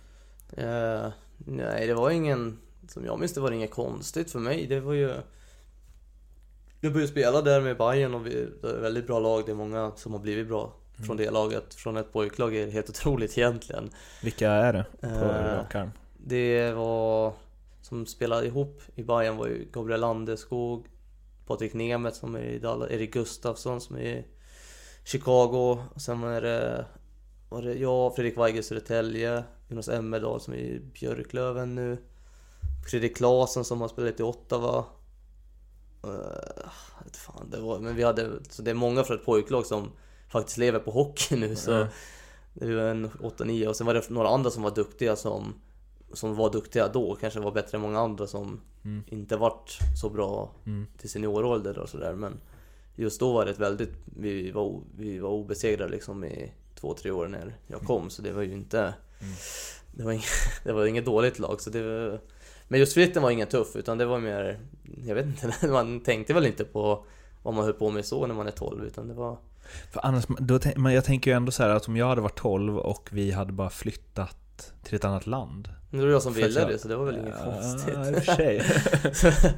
eh, Nej, det var ingen Som jag minns det var det inget konstigt för mig. Det var ju Jag började spela där med Bayern och vi, det är ett väldigt bra lag. Det är många som har blivit bra från det laget. Från ett pojklag är det helt otroligt egentligen. Vilka är det på Eh? Det var som spelade ihop i Bayern var ju Gabriel Landeskog Patrik Nemeth som är i Dallas, Erik Gustafsson som är i Chicago. Och sen var det, var det jag, Fredrik Weigel Södertälje Jonas Emmerdal som är i Björklöven nu Fredrik Klasen som har spelat i Ottawa uh, fan, det var, men vi hade, så det är många från ett pojklag som faktiskt lever på hockey nu så Ja. Det var en 8-9 och sen var det några andra som var duktiga som Som var duktiga då, kanske var bättre än många andra som Mm. inte vart så bra Mm. till seniorålder och sådär men Just då var det ett väldigt, vi var, vi var obesegrade liksom i två, tre år när jag kom så det var ju inte Mm. det, var inget, [laughs] det var inget dåligt lag så det var, Men just flytten var ingen tuff utan det var mer Jag vet inte, [laughs] man tänkte väl inte på vad man höll på med så när man är 12 utan det var För annars, då, men jag tänker ju ändå så här att om jag hade varit 12 och vi hade bara flyttat till ett annat land. Nu var det jag som ville jag- det så det var väl inget Ja, konstigt.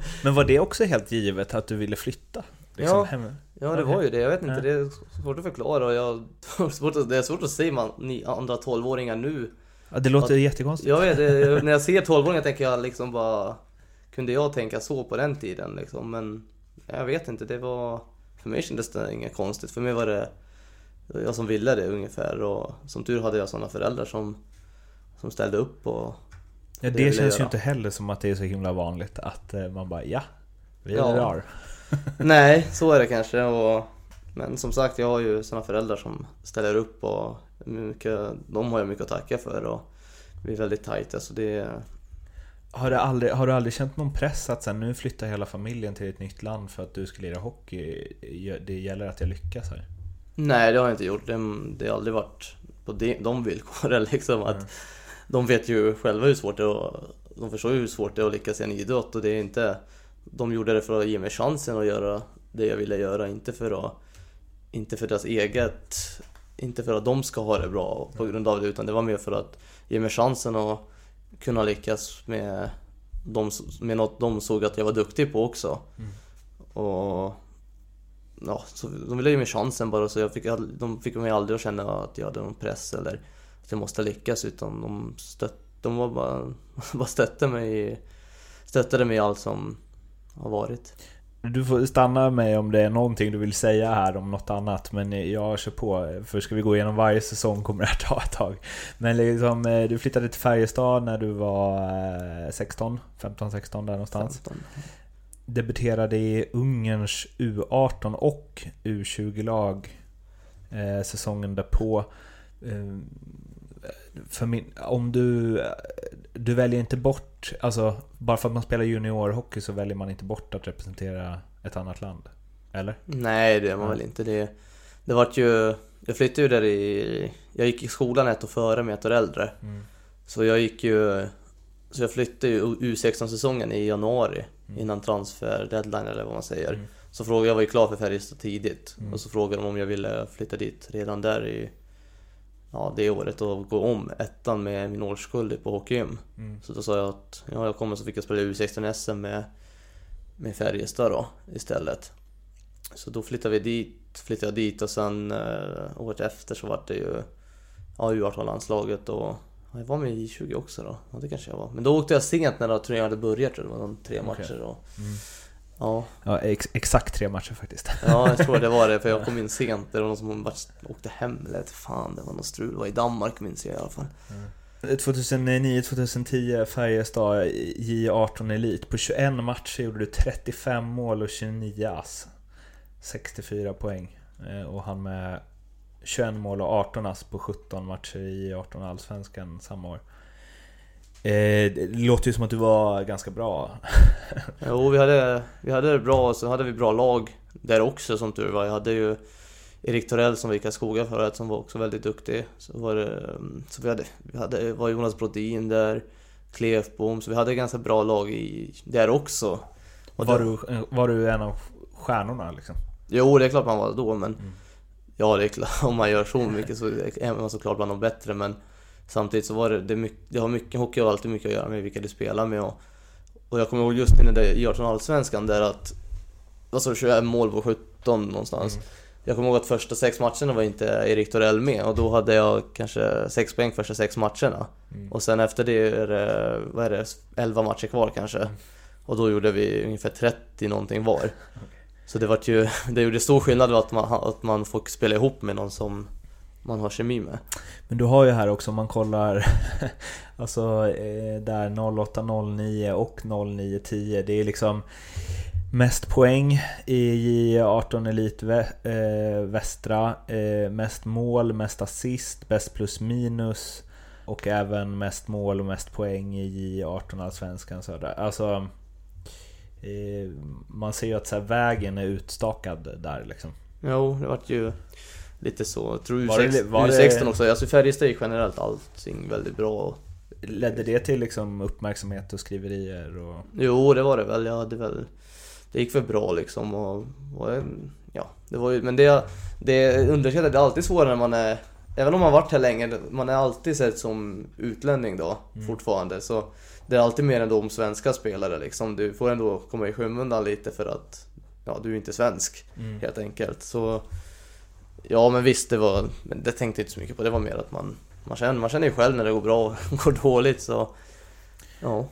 [laughs] Men var det också helt givet att du ville flytta? Liksom Ja. hem? Ja det var ju det, jag vet inte, det är svårt att förklara och jag, [laughs] det, är svårt att, det är svårt att se man, ni andra 12-åringar nu Ja, det låter Ja. jättekonstigt. Jag vet, när jag ser 12-åringar tänker jag liksom bara Kunde jag tänka så på den tiden liksom men Jag vet inte, det var För mig kändes det inget konstigt, för mig var det Jag som ville det ungefär och som tur hade jag sådana föräldrar som Som ställde upp och Ja, det det känns ju inte heller som att det är så himla vanligt att eh, man bara ja, vi Ja. drar. [laughs] Nej, så är det kanske och Men som sagt, jag har ju sådana föräldrar som ställer upp och mycket, De har jag mycket att tacka för och Vi är väldigt tajta så det Har du, aldrig, har du aldrig känt någon press att sen, nu flyttar hela familjen till ett nytt land för att du ska lira hockey? Det gäller att jag lyckas här. Nej, det har jag inte gjort. Det, det har aldrig varit på de, de villkoren [laughs] liksom. Att Mm. De vet ju själva hur svårt det är att, De förstår ju hur svårt det är att lyckas i en idrott och det är inte De gjorde det för att ge mig chansen att göra det jag ville göra, inte för att Inte för deras eget Inte för att de ska ha det bra på grund av det utan det var mer för att ge mig chansen att kunna lyckas med, de, med något de såg att jag var duktig på också. Och ja, så de ville ge mig chansen bara så jag fick, de fick mig aldrig att känna att jag hade någon press eller att jag måste lyckas utan de, stött, de var bara, [laughs] bara stötte mig Stöttade mig i allt som har varit. Du får stanna mig om det är någonting du vill säga här om något annat Men jag kör på, för ska vi gå igenom varje säsong kommer det här ta ett tag. Men liksom, eh, du flyttade till Färjestad när du var eh, 16, 15-16 där någonstans. 15. Debuterade i Ungerns U18 och U20-lag eh, säsongen därpå. Eh, min, om du, du väljer inte bort, alltså bara för att man spelar juniorhockey så väljer man inte bort att representera ett annat land? Eller? Nej, det är man Ja. väl inte. Det, det vart ju... Jag flyttade ju där i... Jag gick i skolan ett år före med ett år äldre. Mm. Så jag gick ju... Så jag flyttade ju U16-säsongen i januari innan transfer deadline eller vad man säger. Mm. Så frågade jag var ju klar för Färjestad tidigt Mm. och så frågade de om jag ville flytta dit redan där i ja, det året och gå om ettan med min årskull på hockeygym. Mm. Så då sa jag att ja, jag kommer så fick jag spela U16 SM med, med Färjestad då istället. Så då flyttade vi dit, flyttade jag dit och sen eh, året efter så var det ju ja, U18-landslaget och ja, jag var med i 20 också då. Ja, det kanske jag var. Men då åkte jag sent när turneringen hade börjat tror jag. Det var någon tre Okej. matcher och Mm. Ja, Ja, ex, exakt tre matcher faktiskt. [laughs] Ja, jag tror det var det, för jag kom in sent. Det var någon som bara åkte hem, eller fan, det var något strul. Det var i Danmark minns jag i alla fall. 2009-2010 Färjestad J18 Elit. På 21 matcher gjorde du 35 mål och 29 ass. 64 poäng. Eh, Och han med 21 mål och 18 ass på 17 matcher i J18 Allsvenskan samma år. Eh, Det låter ju som att du var ganska bra. [laughs] Jo, vi hade, vi hade det bra, och så hade vi bra lag där också som tur var. Jag hade ju Erik Torell som var i Karlskoga förut som var också väldigt duktig. Så var det, mm, så vi hade, vi hade, var Jonas Brodin där, Klefbom, så vi hade ganska bra lag i, där också. Och Var det- du, var du en av stjärnorna liksom? Jo, det är klart man var då, men Mm. Ja, det är klart, [laughs] om man gör så [laughs] mycket så är man såklart bland de bättre, men samtidigt så var det, det, mycket, det har mycket, hockey har alltid mycket att göra med vilka du spelar med och, och jag kommer ihåg just i den där i 18 allsvenskan där att, du, 21 mål på 17 någonstans. Mm. Jag kommer ihåg att första sex matcherna var inte Erik Torell med och då hade jag kanske sex poäng första sex matcherna. Mm. Och sen efter det är det, vad är det, 11 matcher kvar kanske. Och då gjorde vi ungefär 30 någonting var. [laughs] Så det var ju, det gjorde stor skillnad att man, att man får spela ihop med någon som man har kemi med. Men du har ju här också om man kollar [laughs] Alltså eh, där 0809 och 0910 Det är liksom Mest poäng i J18 Elit vä- eh, Västra eh, Mest mål, mest assist, bäst plus minus Och även mest mål och mest poäng i J18 Allsvenskan Södra Alltså Man ser ju att så vägen är utstakad där liksom Jo, det vart ju lite så. Jag tror Var det- U6, var det- U16 också. Alltså Färjestad gick generellt allting väldigt bra. Ledde det till liksom uppmärksamhet och skriverier och... Jo, det var det väl. Jag hade väl det gick för bra liksom och, och ja, det var ju, men det, det underskattar, det är alltid svårare när man är Även om man varit här länge, man är alltid sett som utlänning då mm. fortfarande så Det är alltid mer än de svenska spelare liksom. Du får ändå komma i skymundan lite för att Ja, du är inte svensk mm. helt enkelt så Ja men visst, det var, men det tänkte jag inte så mycket på. Det var mer att man man känner, man känner ju själv när det går bra och [laughs] går dåligt så Ja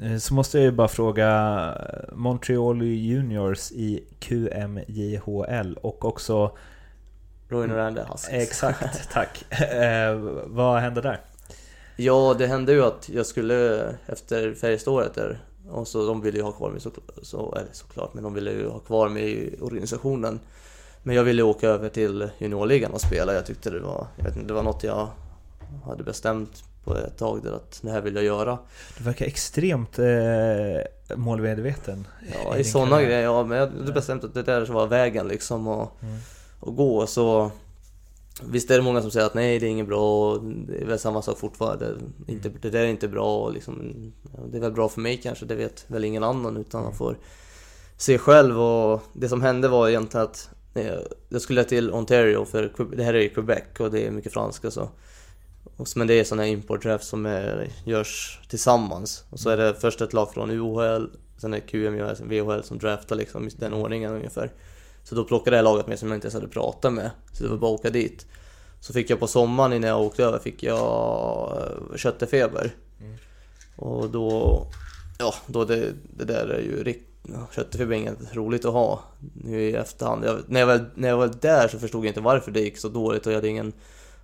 Eh, så måste jag ju bara fråga Montreal Juniors i QMJHL och också Roy Noranda Exakt, [laughs] tack. Eh, vad hände där? Ja, det hände ju att jag skulle efter Färjeståret där och så de ville ju ha kvar mig såklart, så, eller såklart, men de ville ju ha kvar mig i organisationen. Men jag ville åka över till juniorligan och spela. Jag tyckte det var, jag vet inte, det var något jag hade bestämt på ett tag där att det här vill jag göra. Du verkar extremt eh, målmedveten. Ja, i, i sådana grejer. Ja, men jag hade bestämt att det där var vägen liksom och, mm. och gå. Så Visst är det många som säger att nej, det är inget bra och det är väl samma sak fortfarande. Inte, mm. det där är inte bra och liksom, det är väl bra för mig kanske, det vet väl ingen annan utan man mm. får se själv och det som hände var egentligen att jag skulle till Ontario för det här är ju Quebec och det är mycket franska så men det är sådana importdraft som är, görs tillsammans. Och så är det först ett lag från UHL, sen är det QM och VHL som draftar liksom i den ordningen ungefär. Så då plockade jag laget med som jag inte ens hade pratat med. Så det var bara att åka dit. Så fick jag på sommaren innan jag åkte över, fick jag eh, köttefeber. Mm. Och då, ja, då det, det där är ju riktigt Köttefeber är inget roligt att ha nu i efterhand. Jag, när, jag väl, när jag var där så förstod jag inte varför det gick så dåligt och jag hade ingen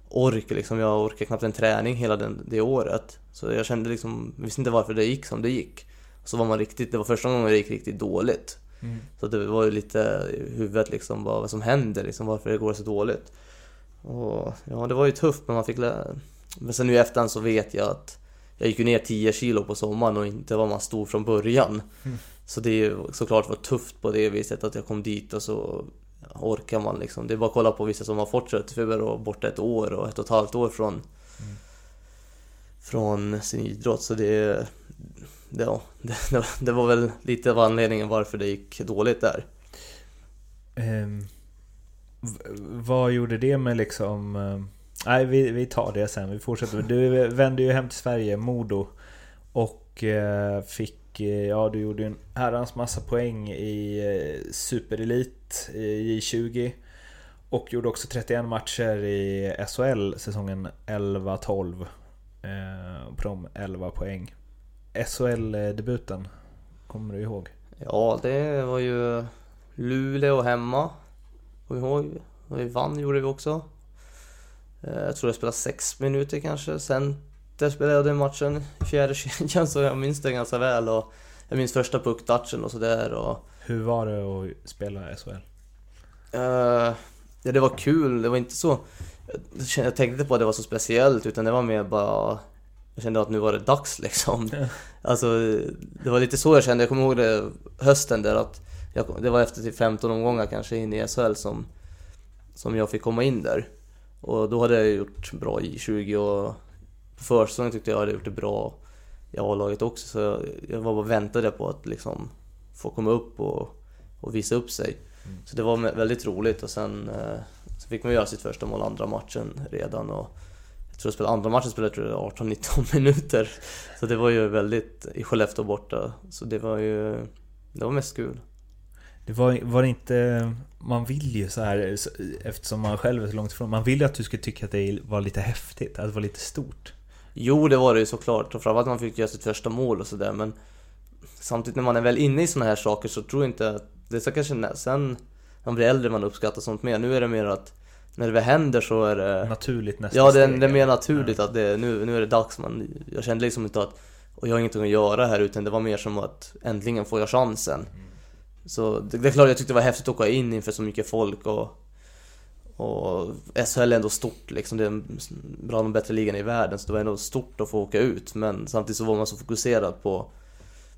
ork liksom. Jag orkade knappt en träning hela den, det året. Så jag kände liksom, visste inte varför det gick som det gick. Så var man riktigt, det var första gången det gick riktigt dåligt. Mm. Så det var ju lite i huvudet liksom, vad, vad som händer liksom, varför det går så dåligt. Och ja, det var ju tufft men man fick lära. Men sen nu i efterhand så vet jag att jag gick ju ner 10 kilo på sommaren och inte var man stor från början. Mm. Så det är ju såklart var tufft på det viset att jag kom dit och så orkar man liksom. Det är bara att kolla på vissa som har fått köttfeber och borta ett år och ett och ett halvt år från mm. Från sin idrott så det, det, ja, [laughs] det, det var väl lite av anledningen varför det gick dåligt där. Um, vad gjorde det med liksom... Uh, nej, vi, vi tar det sen. Vi fortsätter. Du vände ju hem till Sverige, Modo. Och uh, fick Eh, ja du gjorde en herrans massa poäng i eh, Superelit i J20 och gjorde också 31 matcher i SHL säsongen 11-12 eh, på de 11 poäng. SHL-debuten, kommer du ihåg? Ja, det var ju Luleå hemma. Kommer ihåg? Och vi vann gjorde vi också. Jag tror jag spelade 6 minuter kanske. Sen där spelade jag den matchen i fjärde kedjan så jag minns det ganska väl. Och jag minns första pucktouchen och sådär. Och... Hur var det att spela SHL? Uh, eh, ja, det var kul. Det var inte så... Jag tänkte inte på att det var så speciellt utan det var mer bara... Jag kände att nu var det dags liksom. alltså, det var lite så jag kände. Jag kommer ihåg det hösten där att... Jag, det var efter typ 15 omgångar kanske in i SHL som... Som jag fick komma in där. Och då hade jag gjort bra i 20 och på försäsongen tyckte jag hade gjort det bra i A-laget också. Så jag, jag var bara väntade på att liksom få komma upp och, och visa upp sig. Mm. Så det var väldigt roligt och sen eh, så fick man göra sitt första mål andra matchen redan. Och jag tror jag spelade andra matchen spelade jag 18-19 [laughs] minuter. Så det var ju väldigt, i Skellefteå borta. Så det var ju, det var mest kul. Det var, var det inte, man vill ju så här eftersom man själv är så långt ifrån, man vill ju att du skulle tycka att det var lite häftigt, att det var lite stort. Jo, det var det ju såklart. Och framförallt man fick göra sitt första mål och sådär. Men samtidigt när man är väl inne i såna här saker så tror jag inte att... Det så kanske sen när man blir äldre man uppskattar sånt mer. Nu är det mer att när det väl händer så är det... Naturligt nästa Ja, det är, det är mer naturligt att det, nu, nu är det dags. Man, jag kände liksom inte att och jag har ingenting att göra här utan det var mer som att äntligen får jag chansen. Mm. Så det, det är klart jag tyckte det var häftigt att åka in inför så mycket folk och och SHL är ändå stort liksom, det är bland de bättre ligan i världen så det var ändå stort att få åka ut men samtidigt så var man så fokuserad på,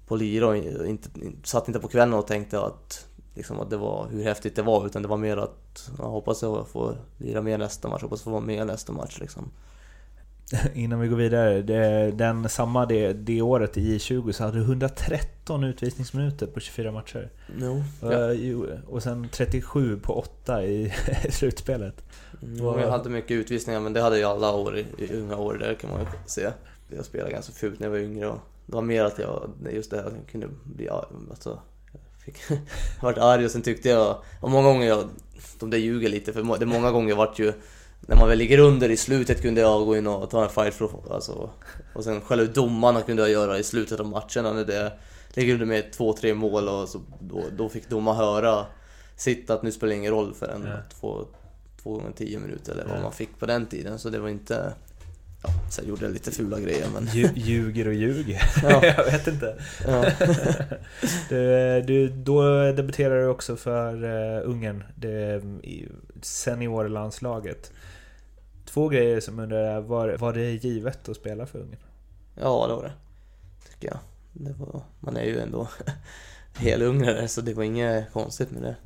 på lira och inte, satt inte på kvällen och tänkte att, liksom, att det var hur häftigt det var utan det var mer att jag hoppas jag får lira mer nästa match, hoppas jag får vara med nästa match liksom. [laughs] Innan vi går vidare. Det, den, samma det, det året i J20 så hade du 113 utvisningsminuter på 24 matcher. No. Och, Ja. och sen 37 på 8 i [laughs] slutspelet. Mm, jag hade mycket utvisningar men det hade jag alla år i, i unga år där kan man ju se. Jag spelade ganska fult när jag var yngre och det var mer att jag, just det här, jag kunde bli alltså, fick, [laughs] jag vart arg och sen tyckte jag, och många gånger jag, de där ljuger lite för det är många gånger jag vart ju när man väl ligger under i slutet kunde jag gå in och ta en fight för att- alltså, och sen skälla ut domarna kunde jag göra i slutet av matcherna när det ligger under med två, tre mål och så, då, då fick domaren höra sitt att nu spelar det ingen roll förrän Ja. två, två gånger tio minuter eller vad Ja. man fick på den tiden så det var inte Ja, sen gjorde jag lite fula grejer men Lju- Ljuger och ljuger. Ja. [laughs] jag vet inte. ja. [laughs] Du, du, då debuterade du också för uh, Ungern, det, seniorlandslaget. Två grejer som undrar, var, var det givet att spela för Ungern? ja, det var det. Tycker jag. Det var, man är ju ändå [laughs] helungrare så det var inget konstigt med det.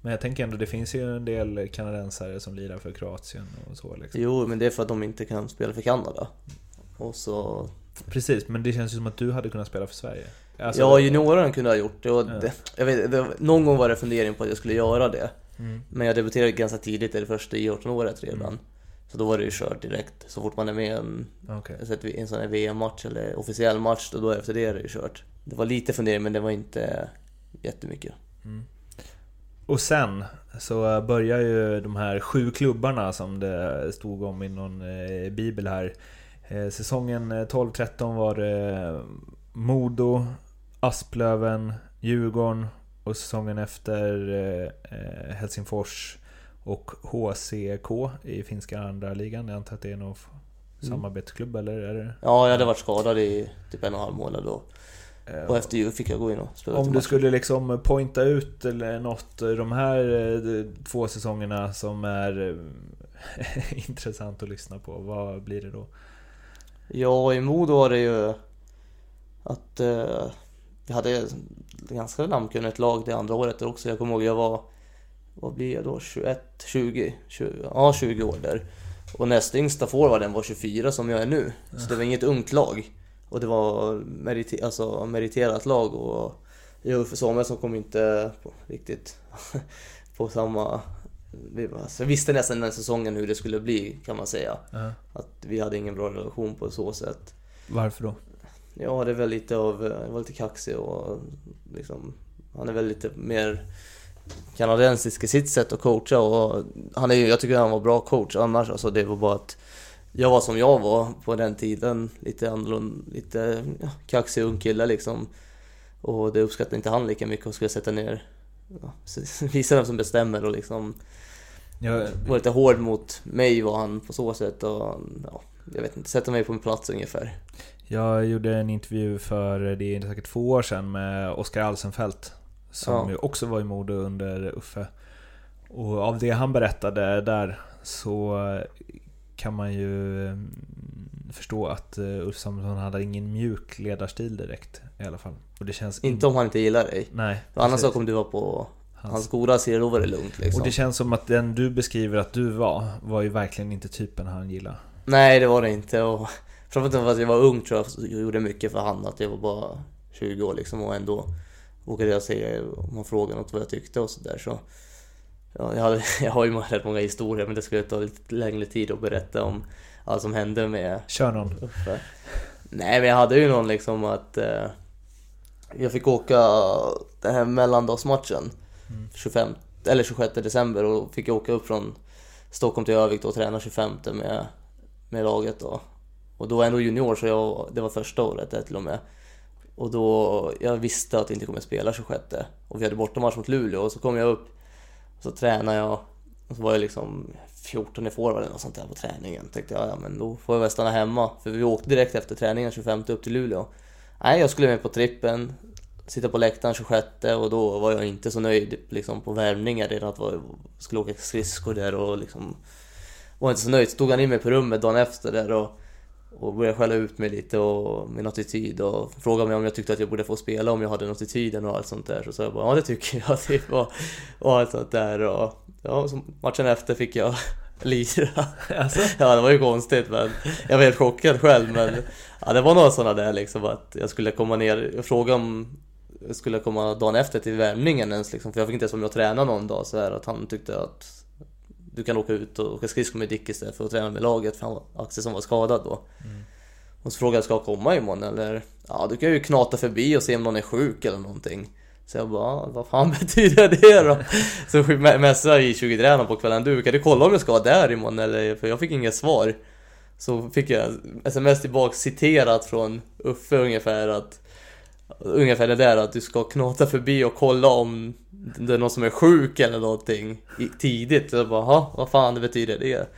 Men jag tänker ändå, det finns ju en del kanadensare som lirar för Kroatien och så liksom. Jo, men det är för att de inte kan spela för Kanada. Och så... Precis, men det känns ju som att du hade kunnat spela för Sverige. Alltså- ja, junioren kunde jag ha gjort det och Ja. det, jag vet, det, någon gång var det fundering på att jag skulle göra det. Mm. Men jag debuterade ganska tidigt, i det första I18-året redan. Mm. Så då var det ju kört direkt. Så fort man är med i en, sån här VM-match eller officiell match, då, då efter det är det ju kört. Det var lite fundering, men det var inte jättemycket. Och sen så börjar ju de här sju klubbarna som det stod om i någon eh, bibel här. Eh, säsongen eh, 12-13 var det Modo, Asplöven, Djurgården och säsongen efter eh, eh, Helsingfors och HCK i finska andra ligan. Jag antar att det är någon f- samarbetsklubb eller är det? Ja, jag hade varit skadad i typ en och en halv månad då. Eh, Och efter jul fick jag gå in och spela Om du skulle liksom pointa ut eller något de här eh, två säsongerna som är eh, [laughs] intressant att lyssna på, vad blir det då? Ja, i Modo var det ju att eh, vi hade ganska namnkunnigt lag det andra året också. Jag kommer ihåg jag var, vad blir jag då, 21, 20, 20 ja 20 år där. Och näst yngsta forwarden var 24 som jag är nu. Så det var inget ungt lag. Och det var merite, alltså, meriterat lag och Uffe Samuelsson kom inte på, riktigt [laughs] på samma... Vi, alltså, visste nästan den säsongen hur det skulle bli kan man säga. Att vi hade ingen bra relation på så sätt. Varför då? Ja, det är väl lite av, jag var lite kaxig och liksom, han är väl lite mer kanadensisk i sitt sätt att coacha och han är jag tycker han var bra coach annars, alltså det var bara att jag var som jag var på den tiden, lite annorlunda, lite ja, kaxig ung kille liksom. Och det uppskattade inte han lika mycket och skulle sätta ner, ja, [laughs] visa vem som bestämmer och liksom Jag, var lite hård mot mig var han på så sätt och ja, jag vet inte, sätta mig på min plats ungefär. jag gjorde en intervju för, det är säkert två år sedan, med Oskar Alsenfelt. Som ju också var i Modo under Uffe. Och av det han berättade där så kan man ju mm, förstå att eh, Ulf Samuelsson hade ingen mjuk ledarstil direkt i alla fall. Och det känns Inte om han inte gillar dig. Nej. För annars så kommer du vara på Hans- hans goda sida, då var det lugnt liksom. Och det känns som att den du beskriver att du var, var ju verkligen inte typen han gillar. Nej, det var det inte. Och framförallt för att jag var ung tror jag jag gjorde mycket för han. Att jag var bara 20 år liksom och ändå vågade jag säga om han frågade något vad jag tyckte och sådär så. Ja, jag, hade, [laughs] jag har ju rätt många historier men det skulle ta lite längre tid att berätta om allt som hände med Kör någon. Uffe. Nej men jag hade ju någon liksom att eh, jag fick åka den här mellandagsmatchen 25 eller 26 december och fick åka upp från Stockholm till Övik och träna 25 med, med laget då. Och då var jag ändå junior så jag, det var första året där till och med. Och då, jag visste att jag inte kommer spela 26 och vi hade bortamatch mot Luleå och så kom jag upp så tränade jag och så var jag liksom 14 i forward eller något sånt där på träningen. Tänkte jag, ja men då får jag väl stanna hemma. För vi åkte direkt efter träningen 25 upp till Luleå. Nej, jag skulle med på trippen, sitta på läktaren 26 och då var jag inte så nöjd liksom på värmningar redan att jag skulle åka skridskor där och liksom var inte så nöjd. Så tog han in mig på rummet dagen efter där och, och började skälla ut mig lite och min attityd och frågade mig om jag tyckte att jag borde få spela om jag hade något attityden och allt sånt där. Så sa jag bara ja det tycker jag [laughs] typ och, och allt sånt där och ja, så matchen efter fick jag [laughs] lira. Alltså? [laughs] Ja, det var ju konstigt men jag var helt chockad själv men ja, det var några sådana där liksom att jag skulle komma ner, jag frågade om jag skulle komma dagen efter till värmningen ens liksom, för jag fick inte ens vara med och träna någon dag så här att han tyckte att du kan åka ut och åka skridskor med Dick istället för att träna med laget för han var Axel som var skadad då. Mm. Och så frågade jag, ska jag komma imorgon eller? Ja, du kan ju knata förbi och se om någon är sjuk eller någonting. Så jag bara, vad fan [laughs] betyder det då? [laughs] Så messade jag i 20 tränaren på kvällen, du kan du kolla om jag ska vara där imorgon eller? För jag fick inget svar. Så fick jag sms tillbaka citerat från Uffe ungefär att Ungefär det där att du ska knata förbi och kolla om det är någon som är sjuk eller någonting tidigt. Så jag bara, vad fan det betyder det?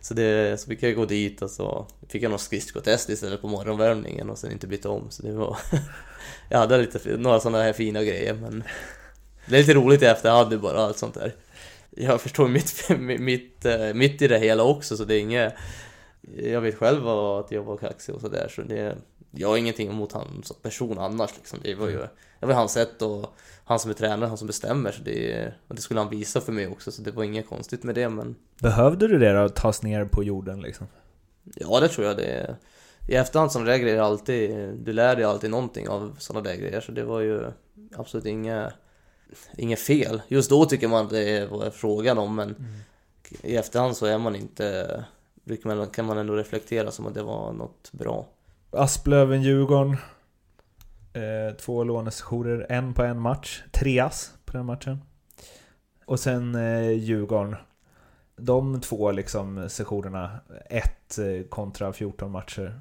Så, det, så fick jag gå dit och så fick jag någon skridskotest istället på morgonvärmningen och sen inte byta om. Så det var... [laughs] jag hade lite, några sådana här fina grejer men det är lite roligt i efterhand bara allt sånt där. Jag förstår mitt, [laughs] mitt, eh, mitt i det hela också så det är inget... Jag vet själv att jag var kaxig och sådär så det... Jag har ingenting emot honom som person annars liksom. Det var ju... Det var hans sätt att han som är tränare, han som bestämmer. Så det, och det skulle han visa för mig också, så det var inget konstigt med det men... Behövde du det då, att tas ner på jorden liksom? Ja, det tror jag det. I efterhand som där grejer alltid, du lär dig alltid någonting av sådana där grejer, så det var ju absolut inget, inget fel. Just då tycker man det var frågan om, men mm. i efterhand så är man inte, kan man ändå reflektera som att det var något bra. Asplöven, Djurgården, eh, två lånesessioner, en på en match. Treas på den matchen. Och sen eh, Djurgården. De två liksom sessionerna, ett eh, kontra 14 matcher.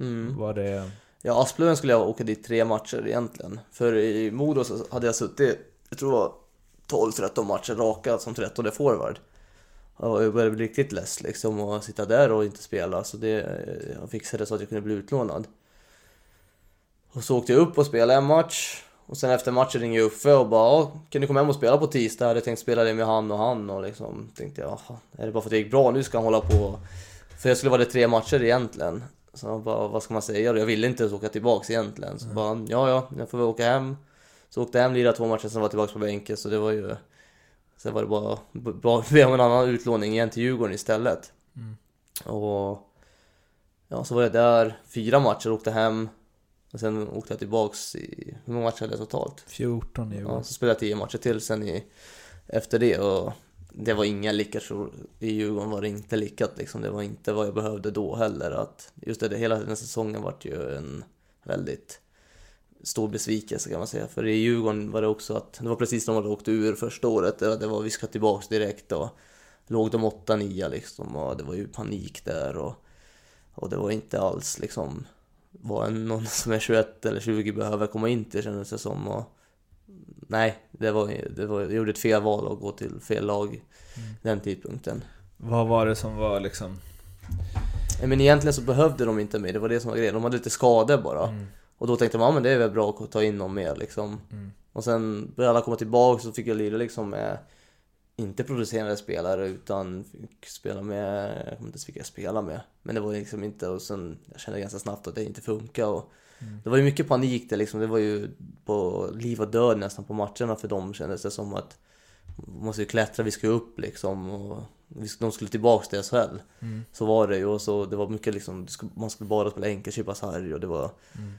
Mm. Var det... Ja, Asplöven skulle jag åka dit tre matcher egentligen. För i Modo så hade jag suttit, jag tror det var 12-13 matcher raka som 13 forward. Och jag började bli riktigt less liksom att sitta där och inte spela. Så det, jag fixade så att jag kunde bli utlånad. Och så åkte jag upp och spelade en match. Och sen efter matchen ringde jag Uffe och bara kan du komma hem och spela på tisdag? Jag hade tänkt spela det med han och han och liksom tänkte jag är det bara för att det gick bra nu ska han hålla på? För jag skulle vara det tre matcher egentligen. Så bara, vad ska man säga Jag ville inte ens åka tillbaks egentligen. Så mm. bara, ja ja, jag får väl åka hem. Så åkte jag hem, lirade två matcher, sen var jag tillbaka på bänken. Så det var ju... Sen var det bara, bara be om en annan utlåning igen till Djurgården istället. Mm. Och... Ja, så var jag där fyra matcher, åkte hem. Och sen åkte jag tillbaks i, hur många matcher hade jag totalt? 14 i Ja, så spelade jag 10 matcher till sen i, efter det och det var inga lyckat i Djurgården var det inte lyckat liksom. Det var inte vad jag behövde då heller. Att just det, hela den säsongen vart ju en väldigt stor besvikelse kan man säga. För i Djurgården var det också att, det var precis när de hade åkt ur första året. Det var vi ska tillbaks direkt och låg de 8-9 liksom och det var ju panik där och, och det var inte alls liksom vad någon som är 21 eller 20 behöver komma in till kändes det som. Och, nej, det var, det var, jag gjorde ett fel val att gå till fel lag mm. den tidpunkten. Vad var det som var liksom? Men egentligen så behövde de inte mig, det var det som var grejen. De hade lite skador bara. Mm. Och då tänkte man, ja men det är väl bra att ta in någon mer liksom. Mm. Och sen började alla komma tillbaka så fick jag lira liksom med inte producerande spelare utan fick spela med, jag kommer inte ens vilka jag spelade med. Men det var liksom inte, och sen jag kände ganska snabbt att det inte funkar och mm. Det var ju mycket panik det liksom, det var ju på liv och död nästan på matcherna för dem kändes det som att vi måste ju klättra, vi ska upp liksom och de skulle tillbaks till SHL. Mm. Så var det ju och så det var mycket liksom, man skulle bara spela enkelchippas här och det var mm.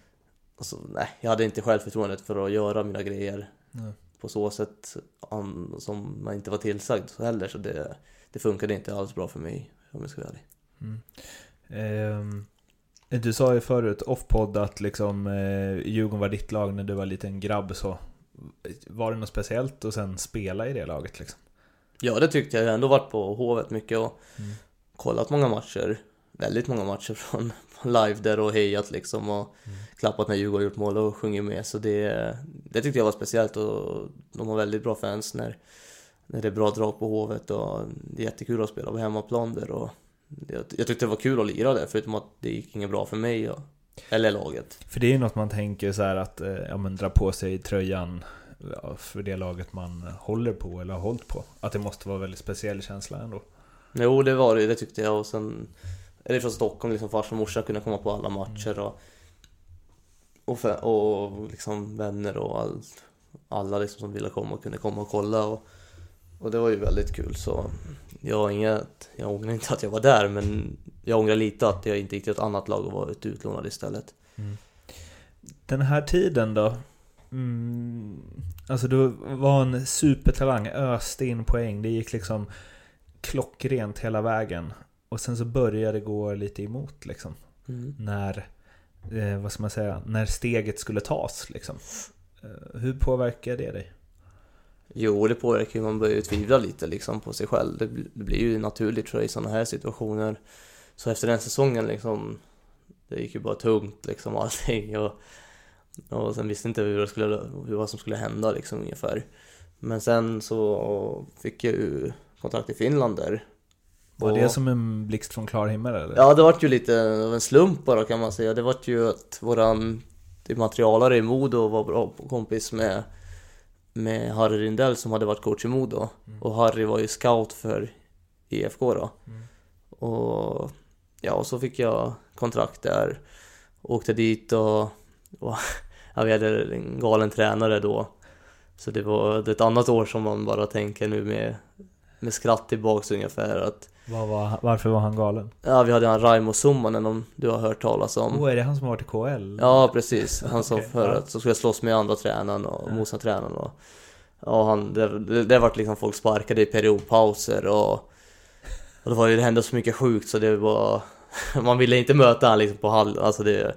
och så, nej, jag hade inte självförtroendet för att göra mina grejer. Nej på så sätt som man inte var tillsagd heller. Så det, det funkade inte alls bra för mig om jag ska vara ärlig. Mm. Eh, du sa ju förut off-podd att liksom, eh, Djurgården var ditt lag när du var liten grabb. Så var det något speciellt att sen spela i det laget? Liksom? Ja, det tyckte jag. Jag har ändå varit på Hovet mycket och mm. kollat många matcher. Väldigt många matcher [laughs] från live där och hejat liksom. Och, mm klappat när Djurgården gjort mål och sjungit med. Så det, det tyckte jag var speciellt och de har väldigt bra fans när, när det är bra drag på Hovet och det är jättekul att spela på hemmaplan där. Och jag, jag tyckte det var kul att lira där förutom att det gick inget bra för mig och, eller laget. För det är ju något man tänker så att, eh, ja men dra på sig tröjan för det laget man håller på eller har hållit på. Att det måste vara en väldigt speciell känsla ändå. Jo, det var det, det tyckte jag och sen det från Stockholm, liksom farsan och morsan kunde komma på alla matcher och och, för, och liksom vänner och all, alla liksom som ville komma kunde komma och kolla. Och, Och det var ju väldigt kul så jag inget, jag ångrar inte att jag var där men jag ångrar lite att jag inte gick till ett annat lag och var utlånad istället. Den här tiden då? Mm, alltså du var en supertalang, öste in poäng. Det gick liksom klockrent hela vägen. Och sen så började det gå lite emot liksom. Mm. När, eh, vad ska man säga, när steget skulle tas liksom. Eh, hur påverkar det dig? Jo, det påverkar ju, man börjar ju tvivla lite liksom på sig själv. Det, bl- det blir ju naturligt tror jag i sådana här situationer. Så efter den säsongen liksom, det gick ju bara tungt liksom [laughs] allting. Och, och sen visste inte hur det skulle, hur- vad som skulle hända liksom ungefär. Men sen så fick jag ju kontrakt i Finland där. Var det som en blixt från klar himmel eller? Ja, det vart ju lite av en slump bara kan man säga. Det vart ju att våran materialare i Modo var bra kompis med, med Harry Rindell som hade varit coach i Modo. Och Harry var ju scout för IFK då. Mm. Och ja, och så fick jag kontrakt där. Åkte dit och, och [laughs] ja, vi hade en galen tränare då. Så det var det ett annat år som man bara tänker nu med, med skratt tillbaks ungefär att Vad var, varför var han galen? Ja, vi hade han Raimo Summanen om du har hört talas om. Åh, är det han som har varit i KL? Ja, precis. Han som [laughs] Okej, förut så skulle slåss med andra tränaren och motståndartränaren och Ja, han, det, det, det vart liksom folk sparkade i periodpauser och, och det var det hände så mycket sjukt så det var [laughs] Man ville inte möta han liksom på hall, alltså det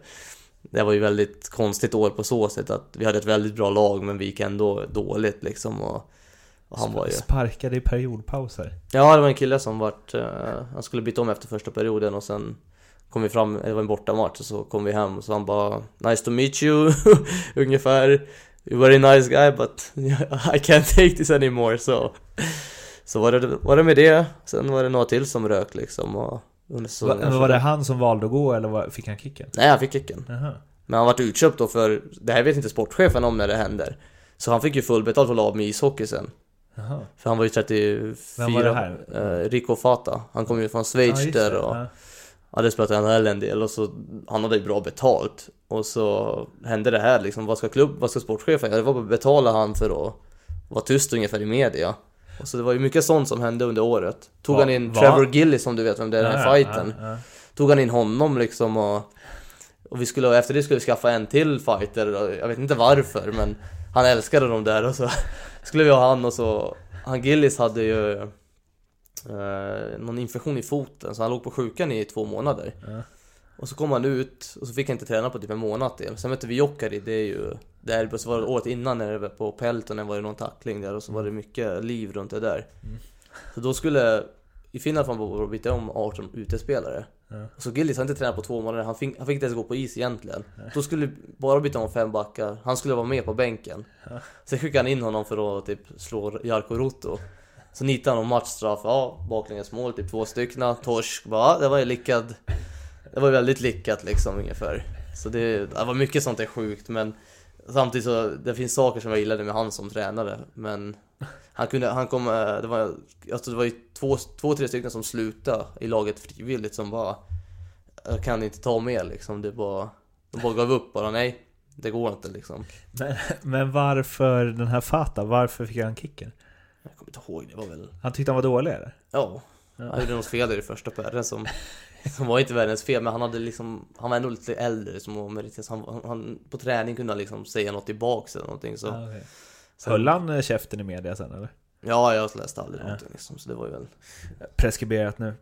Det var ju väldigt konstigt år på så sätt att vi hade ett väldigt bra lag men vi gick ändå dåligt liksom och, och han var ju Sparkade i periodpauser? Ja, det var en kille som vart, eh, han skulle byta om efter första perioden och sen kom vi fram, det var en bortamatch och så kom vi hem och så han bara Nice to meet you, [laughs] ungefär. You're very nice guy but [laughs] I can't take this anymore så. Så var det, var det med det, sen var det några till som rök liksom och under Va, var det han som valde att gå eller var, fick han kicken? Nej, han fick kicken. Jaha. Men han vart utköpt då för, det här vet inte sportchefen om när det händer. Så han fick ju fullbetalt och la av med ishockey sen Jaha. För han var ju 34 Vem var det här? Eh, Rico Fata, han kom ju från Schweiz just där och Ja. hade spelat i NHL en del och så Han hade ju bra betalt Och så hände det här liksom, vad ska klubb, vad ska sportchefen göra? Det var bara betala han för att vara tyst ungefär i media och så det var ju mycket sånt som hände under året Tog Va- han in va? Trevor Gillis som du vet vem det är, den här Ja, fighten ja, ja. Tog han in honom liksom och Och vi skulle, efter det skulle vi skaffa en till fighter Jag vet inte varför men Han älskade dem där och så Skulle vi ha han och så Han Gillis hade ju eh, Någon infektion i foten så han låg på sjukan i två månader Ja. Och så kom han ut och så fick han inte träna på typ en månad till Sen mötte vi Jokkari, det är ju Där så var det året innan när det var på Peltonen var det någon tackling där och så var det mycket liv runt det där Mm. Så då skulle I Finland får man byta om 18 utespelare Ja. Så Gillis har inte tränat på två månader, han fick, han fick inte ens gå på is egentligen. Då skulle bara byta om fem backar, han skulle vara med på bänken. Ja. Sen skickade han in honom för att typ slå Jarkko Rutto Så nitade han om matchstraff, ja baklängesmål, typ två stycken, torsk, bara, det var ju lyckad. Det var väldigt lyckat liksom ungefär. Så det, det var mycket sånt är sjukt men Samtidigt så, det finns saker som jag gillade med han som tränare men Han kunde, han kom, eh, det var, alltså det var ju två, två, tre stycken som slutade i laget frivilligt som bara Jag kan inte ta mer liksom, det bara De bara gav upp bara, nej Det går inte liksom Men, men varför den här Fata, varför fick han kicken? Jag kommer inte ihåg, det var väl Han tyckte han var dålig eller? Ja, Ja. han gjorde något fel i det första pärren som Som var inte världens fel, men han hade liksom Han var ändå lite äldre som var meritis. han, han, På träning kunde han liksom säga något tillbaks eller någonting så Ja, okej. Sen- Höll han eh, käften i media sen eller? Ja, jag läste aldrig Ja. någonting liksom, så det var ju väl Preskriberat nu.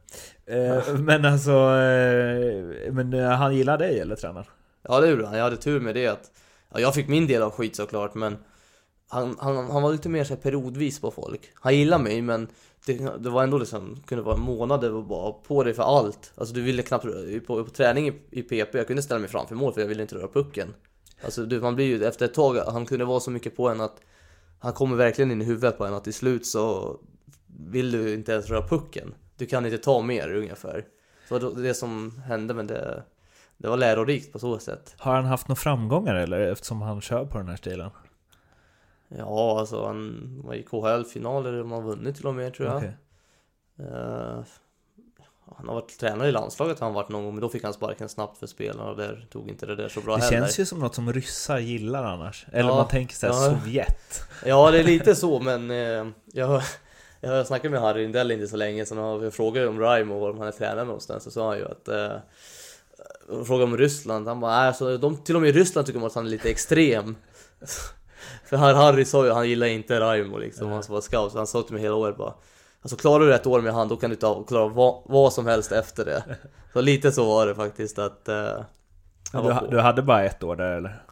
Eh, [laughs] men alltså, eh, men eh, han gillar dig eller tränaren? Ja det gjorde han, jag hade tur med det att Ja, jag fick min del av skit såklart men han, han, han var lite mer så periodvis på folk Han gillade mig men det, det var ändå liksom, kunde vara månader och bara på dig för allt Alltså du ville knappt, på, på träning i, i PP, jag kunde ställa mig framför mål för jag ville inte röra pucken Alltså du, man blir ju efter ett tag, han kunde vara så mycket på en att Han kommer verkligen in i huvudet på en att till slut så Vill du inte ens röra pucken Du kan inte ta mer ungefär Så det var det som hände men det Det var lärorikt på så sätt Har han haft några framgångar eller? Eftersom han kör på den här stilen? Ja, alltså han var i KHL-finaler man har vunnit till och med tror jag. Okej. Eh, han har varit tränare i landslaget har han varit någon gång, men då fick han sparken snabbt för spelarna och där tog inte det där så bra Det heller. känns ju som något som ryssar gillar annars. Eller Ja, man tänker såhär ja. Sovjet. Ja, det är lite så, men eh, jag, Jag snackade med Harry Rindell inte så länge sedan och jag frågade om Raimo och var han är tränare någonstans så sa han ju att eh, frågade om Ryssland, han bara alltså, de, till och med i Ryssland tycker man att han är lite extrem [laughs] För Harry sa ju att han gillar inte Raimo liksom, han som var scout, så han sa till mig hela året bara Alltså klarar du ett år med han då kan du ta, klara vad, vad som helst efter det Så lite så var det faktiskt att eh, Du, du hade bara ett år där eller?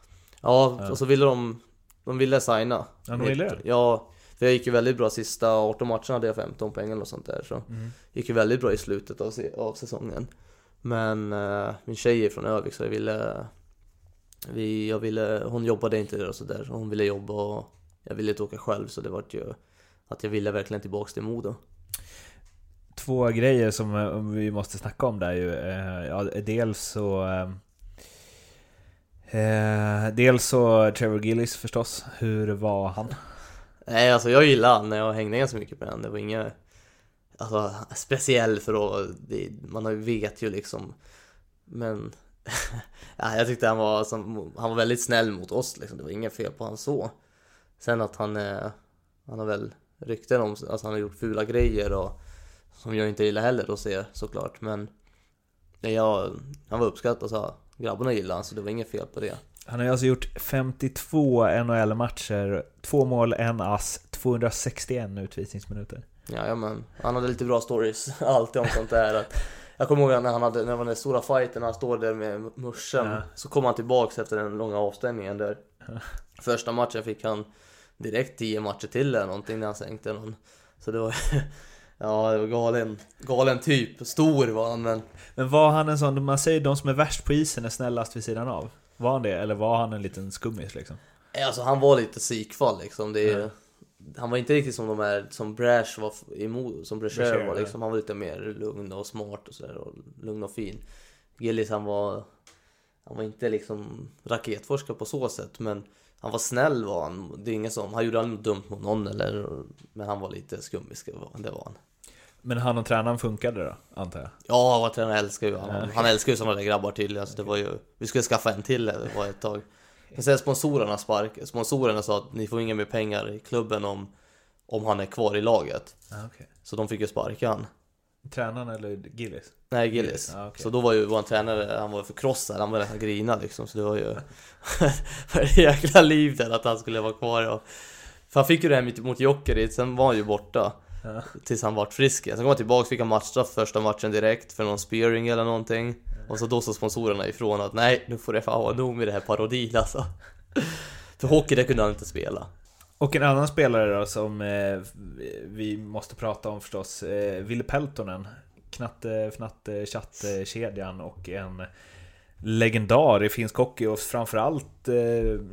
Ja, och så ville de De ville signa Ja, de ville det? Ja, för jag gick ju väldigt bra sista 18 matcherna hade jag 15 poäng eller sånt där så Mm. Gick ju väldigt bra i slutet av, av säsongen Men eh, min tjej är från Övik så jag ville vi, jag ville, hon jobbade inte där och sådär så hon ville jobba och jag ville inte åka själv så det vart ju att jag ville verkligen tillbaks till Modo. Två grejer som eh, vi måste snacka om där ju. Eh, Ja, dels så... eh, eh, dels så Trevor Gillis förstås. Hur var han? Nej alltså jag gillar han jag hängde ganska mycket med honom. Det var inget alltså, speciell för att det, man vet ju liksom. Men [laughs] ja, jag tyckte han var, som, han var väldigt snäll mot oss liksom. Det var inget fel på han så. Sen att han, eh, han har väl rykten om alltså han har gjort fula grejer och som jag inte gillar heller att se såklart. Men jag, han var uppskattad så grabbarna gillade han så det var inget fel på det. Han har ju alltså gjort 52 NHL-matcher, två mål, en ass, 261 utvisningsminuter. Ja, men han hade lite bra stories [laughs] alltid om sånt där. Att, jag kommer ihåg när han hade, när det var den stora fighten, han står där med morsan. Ja. Så kom han tillbaks efter den långa avstängningen där. Första matchen fick han direkt 10 matcher till eller någonting när han sänkte någon. Så det var, [laughs] ja det var galen, galen typ. Stor var han men Men var han en sån, man säger de som är värst på isen är snällast vid sidan av? Var han det? Eller var han en liten skummis liksom? Alltså han var lite psykfall liksom. Det, är- Ja. Han var inte riktigt som de här som Brash var emot, som Brasher var liksom. Han var lite mer lugn och smart och sådär och lugn och fin. Gillis han var Han var inte liksom raketforskare på så sätt men Han var snäll var han. Det är ingen som, han gjorde aldrig dumt mot någon eller Men han var lite skummisk, det var- det var han. Men han och tränaren funkade då, antar jag? Ja, vad tränaren älskar ju han. Han älskar ju sådana där grabbar tydligen. Alltså, det var ju, vi skulle skaffa en till det var ett tag. Men sen sponsorerna spark, sponsorerna sa att ni får inga mer pengar i klubben om, om han är kvar i laget. Ja, okej. Så de fick ju sparka han. Tränaren eller Gillis? Nej, Gillis. Ja, okej. Så då var ju vår tränare, han var förkrossad, han var nästan grina liksom. Så det var ju [laughs] för ett jäkla liv där att han skulle vara kvar. Och, för han fick ju det här mot Jokerit, sen var han ju borta. Ja. Tills han vart frisk. Sen kom han tillbaka, fick han matchstraff första matchen direkt för någon spearing eller någonting. Och så då sa sponsorerna ifrån att nej, nu får det fan vara nog med det här parodin alltså. För hockey, det kunde han inte spela. Och en annan spelare då som eh, vi måste prata om förstås, eh, Ville Peltonen. Knatte, fnatte, chatte-kedjan och en legendar i finsk hockey och framförallt, eh,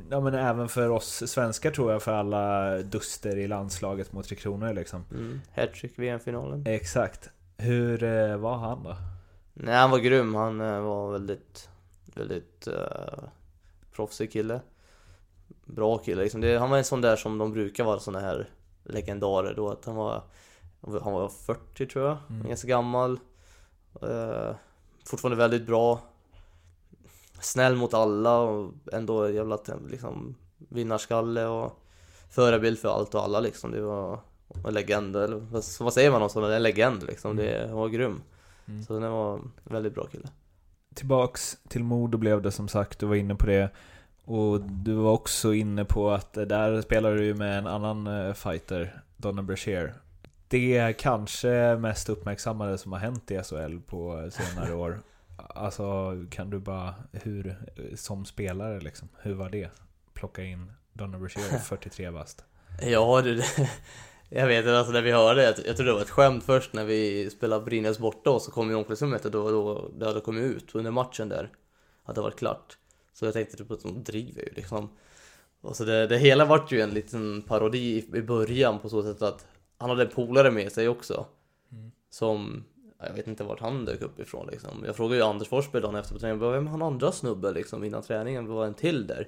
ja men även för oss svenskar tror jag, för alla duster i landslaget mot Tre Kronor liksom. Mm. Hattrick VM-finalen. Exakt. Hur eh, var han då? Nej, han var grym. Han eh, var väldigt, väldigt uh, proffsig kille. Bra kille liksom. Det, han var en sån där som de brukar vara såna här legendarer då. Att han var, han var 40 tror jag. Mm. Ganska gammal. Eh, fortfarande väldigt bra. Snäll mot alla och ändå jävla liksom vinnarskalle och förebild för allt och alla liksom. Det var en legend, eller vad, säger man om sådana? En legend liksom. Det var grym. Mm. Så den var en väldigt bra kille. Tillbaks till Modo blev det som sagt, du var inne på det. Och du var också inne på att där spelar du med en annan eh, fighter, Donna Brashear. Det kanske mest uppmärksammade som har hänt i SHL på senare år. Alltså, kan du bara, hur, som spelare liksom, hur var det? Plocka in Donna Brashear, 43 [laughs] bast. Ja du, jag vet inte, alltså när vi hörde, jag, jag tror det var ett skämt först när vi spelade Brynäs borta och så kom vi i omklädningsrummet och då, då det hade kommit ut under matchen där. Att det var klart. Så jag tänkte typ att de driver ju liksom. Och så det, det hela vart ju en liten parodi i, i början på så sätt att han hade en polare med sig också. Som, jag vet inte vart han dök upp ifrån liksom. Jag frågade ju Anders Forsberg dagen efter på träningen, bara, vem han andra snubbe liksom innan träningen? Var en till där?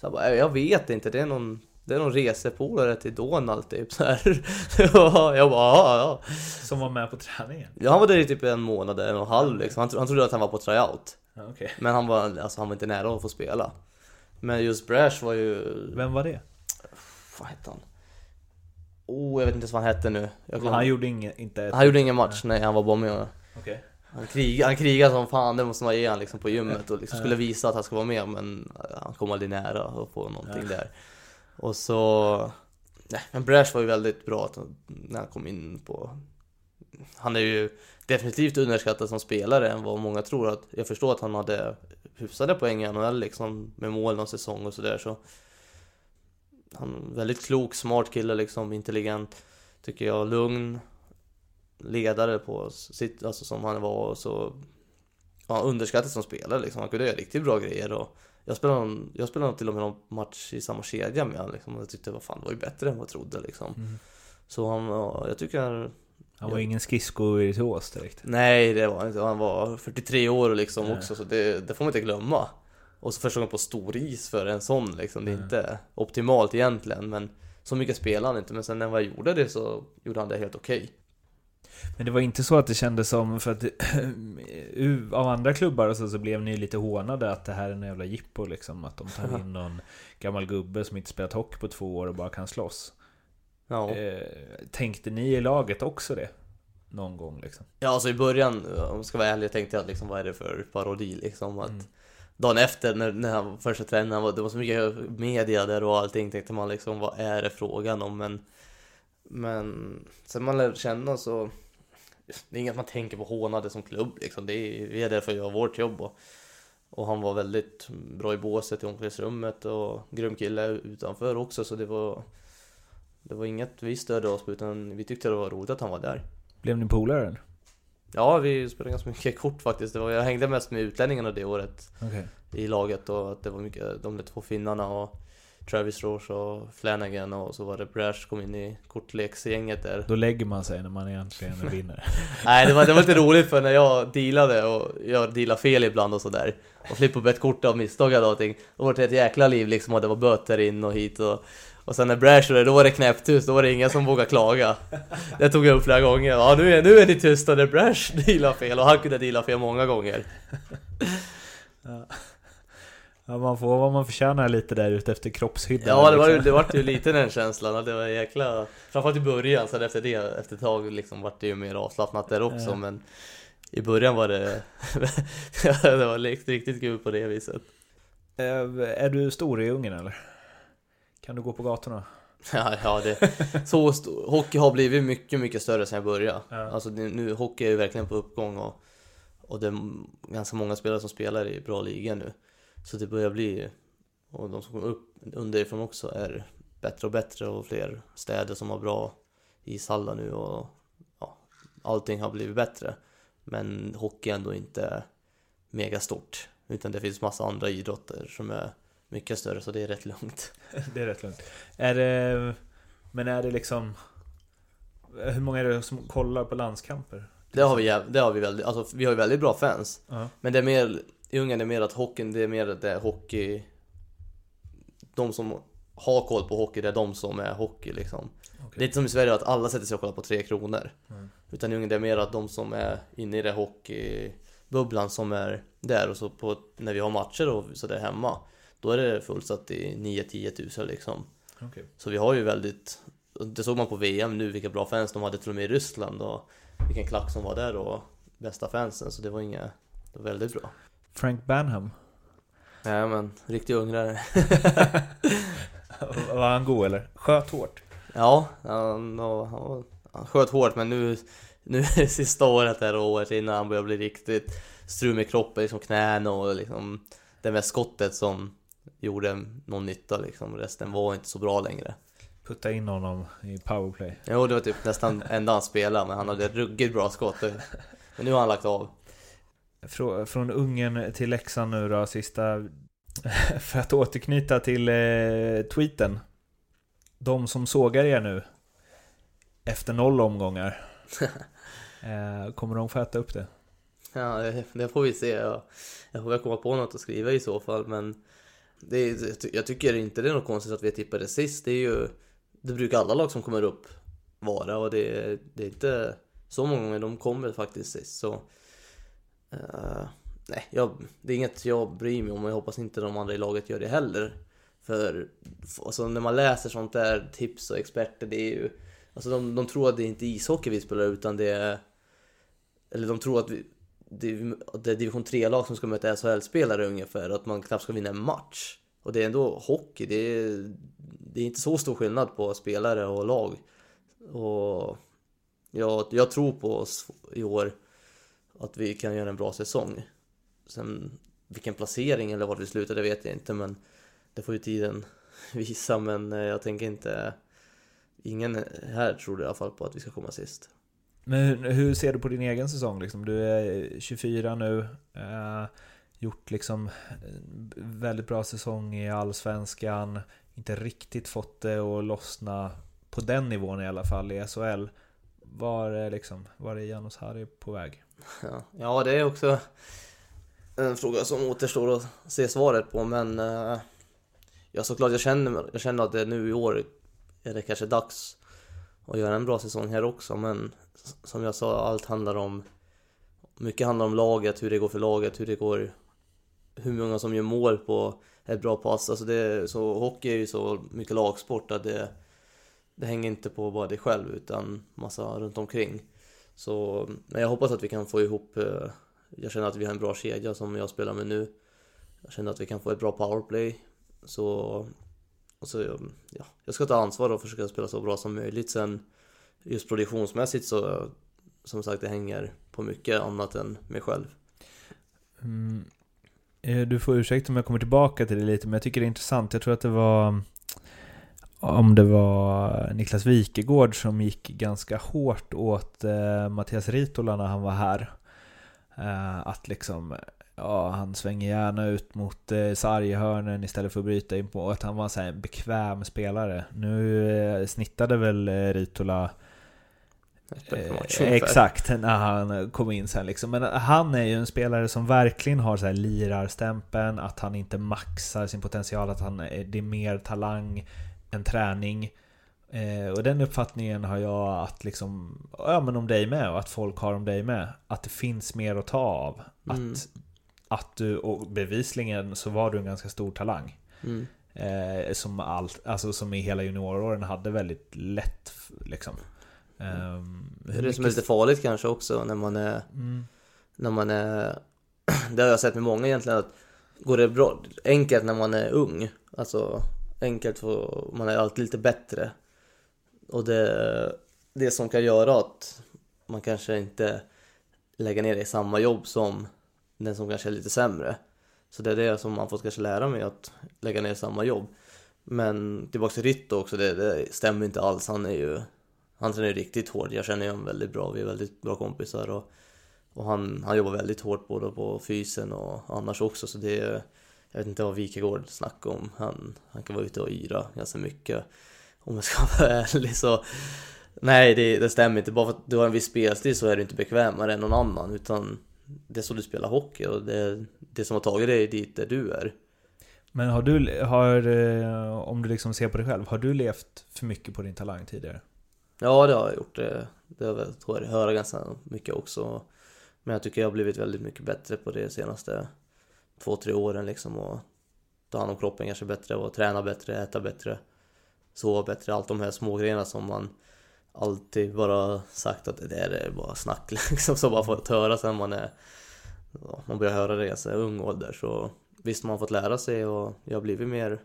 Så jag bara, jag vet inte, det är någon det är någon resepolare till Donald typ så här. [laughs] Jag bara, ja, ja. Som var med på träningen? ja. Han var där i typ en månad, en och en halv liksom. Han, tro- han trodde att han var på tryout. Ja, Okej. Men han var, alltså, han var inte nära att få spela. Men just Brash var ju, Vem var det? vad hette han? Oh, jag vet inte ens vad han hette nu. Men han gjorde ingen, inte ett... han gjorde ingen match, nej han var bara med. Okej. Han, krig, han krigade som fan, det måste man ge han liksom på gymmet och liksom skulle visa att han ska vara med men han kom aldrig nära att få någonting där. Och så... Nej, men Brash var ju väldigt bra när han kom in på... Han är ju definitivt underskattad som spelare än vad många tror. Att, jag förstår att han hade hyfsade poäng i NHL liksom med mål någon säsong och sådär så... Han är en väldigt klok, smart kille liksom, intelligent. Tycker jag, lugn ledare på sitt, alltså som han var och så ja, underskattad som spelare liksom. Han kunde göra riktigt bra grejer och jag spelade, någon, jag spelade till och med någon match i samma kedja med honom liksom, och jag tyckte vad fan, det var ju bättre än vad jag trodde liksom. Mm. Så han, ja, jag tycker Han var ingen skridskovirtuos direkt. Nej, det var han inte. Han var 43 år liksom Nej. också, så det, det får man inte glömma. Och så första gången på stor is för en sån liksom. Det är Nej. inte optimalt egentligen, men så mycket spelade han inte. Men sen när han gjorde det så gjorde han det helt okej. Men det var inte så att det kändes som, för att [clears throat] av andra klubbar och så, så blev ni lite hånade att det här är en jävla jippo liksom. Att de tar [laughs] in någon gammal gubbe som inte spelat hockey på två år och bara kan slåss. Ja. Eh, tänkte ni i laget också det? Någon gång liksom? Ja, alltså i början, om jag ska vara ärlig, tänkte jag liksom vad är det för parodi liksom att Mm. Dagen efter när, när han första tränaren, var- det var så mycket media där och allting tänkte man liksom vad är det frågan om men Men sen man lär känna så Det är inget man tänker på hånade som klubb liksom, det är, vi är där för att göra vårt jobb och, och han var väldigt bra i båset i omklädningsrummet och grym kille utanför också så det var Det var inget vi störde oss på utan vi tyckte det var roligt att han var där Blev ni polare? eller? Ja, vi spelade ganska mycket kort faktiskt. Det var, jag hängde mest med utlänningarna det året Okej. i laget och att det var mycket, de där två finnarna och Travis Roche och Flanagan och så var det Brash kom in i kortleksgänget där. Då lägger man sig när man egentligen [laughs] vinner. Nej, det var, det var lite roligt för när jag dealade och jag dealade fel ibland och sådär och flippade ett kort av misstag och allting. Då var det ett jäkla liv liksom och det var böter in och hit och och sen när Brash då var det knäpptyst, då var det ingen som vågade klaga. Det tog jag upp flera gånger. Ja, nu är, nu är ni tysta när Brash [laughs] dealar fel och han kunde deala fel många gånger. Ja, man får vad man förtjänar lite där ute efter kroppshyddan. Ja, det var, liksom. det var ju lite den känslan. att Det var jäkla... Framförallt i början, sen efter det, efter ett tag liksom vart det ju mer avslappnat där också. Ja. Men i början var det... [laughs] det var riktigt, riktigt kul på det viset. Är du stor i Ungern eller? Kan du gå på gatorna? [laughs] Ja, ja det, så stor, hockey har blivit mycket, mycket större sen jag började. Ja. Alltså nu, hockey är ju verkligen på uppgång och, och det är ganska många spelare som spelar i bra liga nu. Så det börjar bli, och de som kommer upp underifrån också är bättre och bättre och fler städer som har bra ishallar nu och ja, allting har blivit bättre. Men hockey är ändå inte megastort. Utan det finns massa andra idrotter som är mycket större så det är rätt lugnt. [laughs] Det är rätt lugnt. Är det... Men är det liksom... Hur många är det som kollar på landskamper? Det har vi, det har vi väldigt, alltså vi har ju väldigt bra fans. Ja. Men det är mer, i Ungern är det mer att hockeyn, det är mer att det är hockey De som har koll på hockey, det är de som är hockey liksom Det är inte som i Sverige att alla sätter sig och kollar på Tre Kronor Mm. Utan i Ungern det är mer att de som är inne i det hockeybubblan som är där och så på, när vi har matcher och så där hemma Då är det fullsatt i 9-10 tusen liksom Okej. Så vi har ju väldigt Det såg man på VM nu vilka bra fans de hade till och med i Ryssland och Vilken klack som var där och Bästa fansen så det var inga Det var väldigt bra Frank Banham. Nej men, riktig ungrare. [laughs] Var han god eller? Sköt hårt. Ja, han, han, han, sköt hårt men nu, nu är det sista året där och året innan han börjar bli riktigt strul med kroppen, liksom knäna och liksom det med skottet som gjorde någon nytta liksom. Resten var inte så bra längre. Putta in honom i powerplay. Jo, det var typ nästan enda han spelade men han hade ruggigt bra skott. Men nu har han lagt av. Frå- Från Ungern till Leksand nu då, sista... [laughs] För att återknyta till eh, tweeten. De som sågar er nu. Efter noll omgångar. [laughs] eh, kommer de få äta upp det? Ja, det, det får vi se. Jag, jag får väl komma på något att skriva i så fall, men är- jag tycker inte det är något konstigt att vi tippade sist. Det är ju, det brukar alla lag som kommer upp vara och det, det är inte så många gånger de kommer faktiskt sist. Så, uh, nej, jag, det är inget jag bryr mig om och jag hoppas inte de andra i laget gör det heller. För alltså, när man läser sånt där tips och experter, det är ju Alltså de, de tror att det inte är ishockey vi spelar utan det är... Eller de tror att vi, det, är division 3-lag som ska möta SHL-spelare ungefär, att man knappt ska vinna en match. Och det är ändå hockey, det är, det är inte så stor skillnad på spelare och lag. Och jag, jag tror på oss i år, att vi kan göra en bra säsong. Sen vilken placering eller var vi slutar, det vet jag inte, men det får ju tiden [laughs] visa. Men eh, jag tänker inte... Ingen här tror i alla fall på att vi ska komma sist. Men hur ser du på din egen säsong? Liksom? Du är 24 nu. Eh, gjort liksom eh, väldigt bra säsong i Allsvenskan. Inte riktigt fått det att lossna på den nivån i alla fall i SHL. Var är, liksom, var är Janos Harry på väg? Ja, ja, det är också en fråga som återstår att se svaret på men eh, Ja såklart jag känner, jag känner att det nu i år är det kanske dags och göra en bra säsong här också men som jag sa, allt handlar om mycket handlar om laget, hur det går för laget, hur det går hur många som gör mål på ett bra pass. Alltså det, så hockey är ju så mycket lagsport att det, det hänger inte på bara dig själv utan massa runt omkring. Så men jag hoppas att vi kan få ihop eh, Jag känner att vi har en bra kedja som jag spelar med nu. Jag känner att vi kan få ett bra powerplay. Så, och så um, ja, jag ska ta ansvar och försöka spela så bra som möjligt. Sen just produktionsmässigt så som sagt det hänger på mycket annat än mig själv. Mm. Eh, du får ursäkta om jag kommer tillbaka till det lite, men jag tycker det är intressant. Jag tror att det var om det var Niklas Wikegård som gick ganska hårt åt eh, Mattias Ritola när han var här. Eh, att liksom, ja han svänger gärna ut mot eh, sarghörnen istället för att bryta in på, och att han var en bekväm spelare. Nu eh, snittade väl eh, Ritola Eh, exakt, när han kom in sen liksom. Men han är ju en spelare som verkligen har så här lirarstämpeln, att han inte maxar sin potential, att han det är mer talang än träning. Eh, och den uppfattningen har jag att liksom, ja men om dig med och att folk har om dig med. Att det finns mer att ta av. Mm. Att, att du, och bevisligen så var du en ganska stor talang. Mm. Eh, som, allt, alltså som i hela junioråren hade väldigt lätt liksom. Um, det är det som är lite farligt kanske också när man är... Mm. När man är... [clears throat] Det har jag sett med många egentligen att går det bra, enkelt när man är ung. Alltså enkelt för man är alltid lite bättre. Och det, det som kan göra att man kanske inte lägger ner det i samma jobb som den som kanske är lite sämre. Så det är det som man får kanske lära mig att lägga ner samma jobb. Men tillbaka till Ritto också, det, det stämmer inte alls. Han är ju han tränar riktigt hårt, jag känner honom väldigt bra, vi är väldigt bra kompisar och, och han, han jobbar väldigt hårt både på fysen och annars också så det är, jag vet inte vad Wikegård snackar om, han, han kan vara ute och yra ganska mycket om jag ska [laughs] vara ärlig så Nej det, det stämmer inte, bara för att du har en viss spelstil så är du inte bekvämare än någon annan utan det är så du spelar hockey och det det som har tagit dig dit där du är. Men har du, har, eh, om du liksom ser på dig själv, har du levt för mycket på din talang tidigare? Ja, det har jag gjort. Det, det har jag tror jag höra ganska mycket också. Men jag tycker jag har blivit väldigt mycket bättre på det senaste två, tre åren liksom. Och ta hand om kroppen kanske bättre och träna bättre, äta bättre, sova bättre. Allt de här små grejerna som man alltid bara sagt att det är bara snack [laughs] liksom. Som man fått höra sen man är... Man börjar höra det i ung ålder. Så visst, man har fått lära sig och jag har blivit mer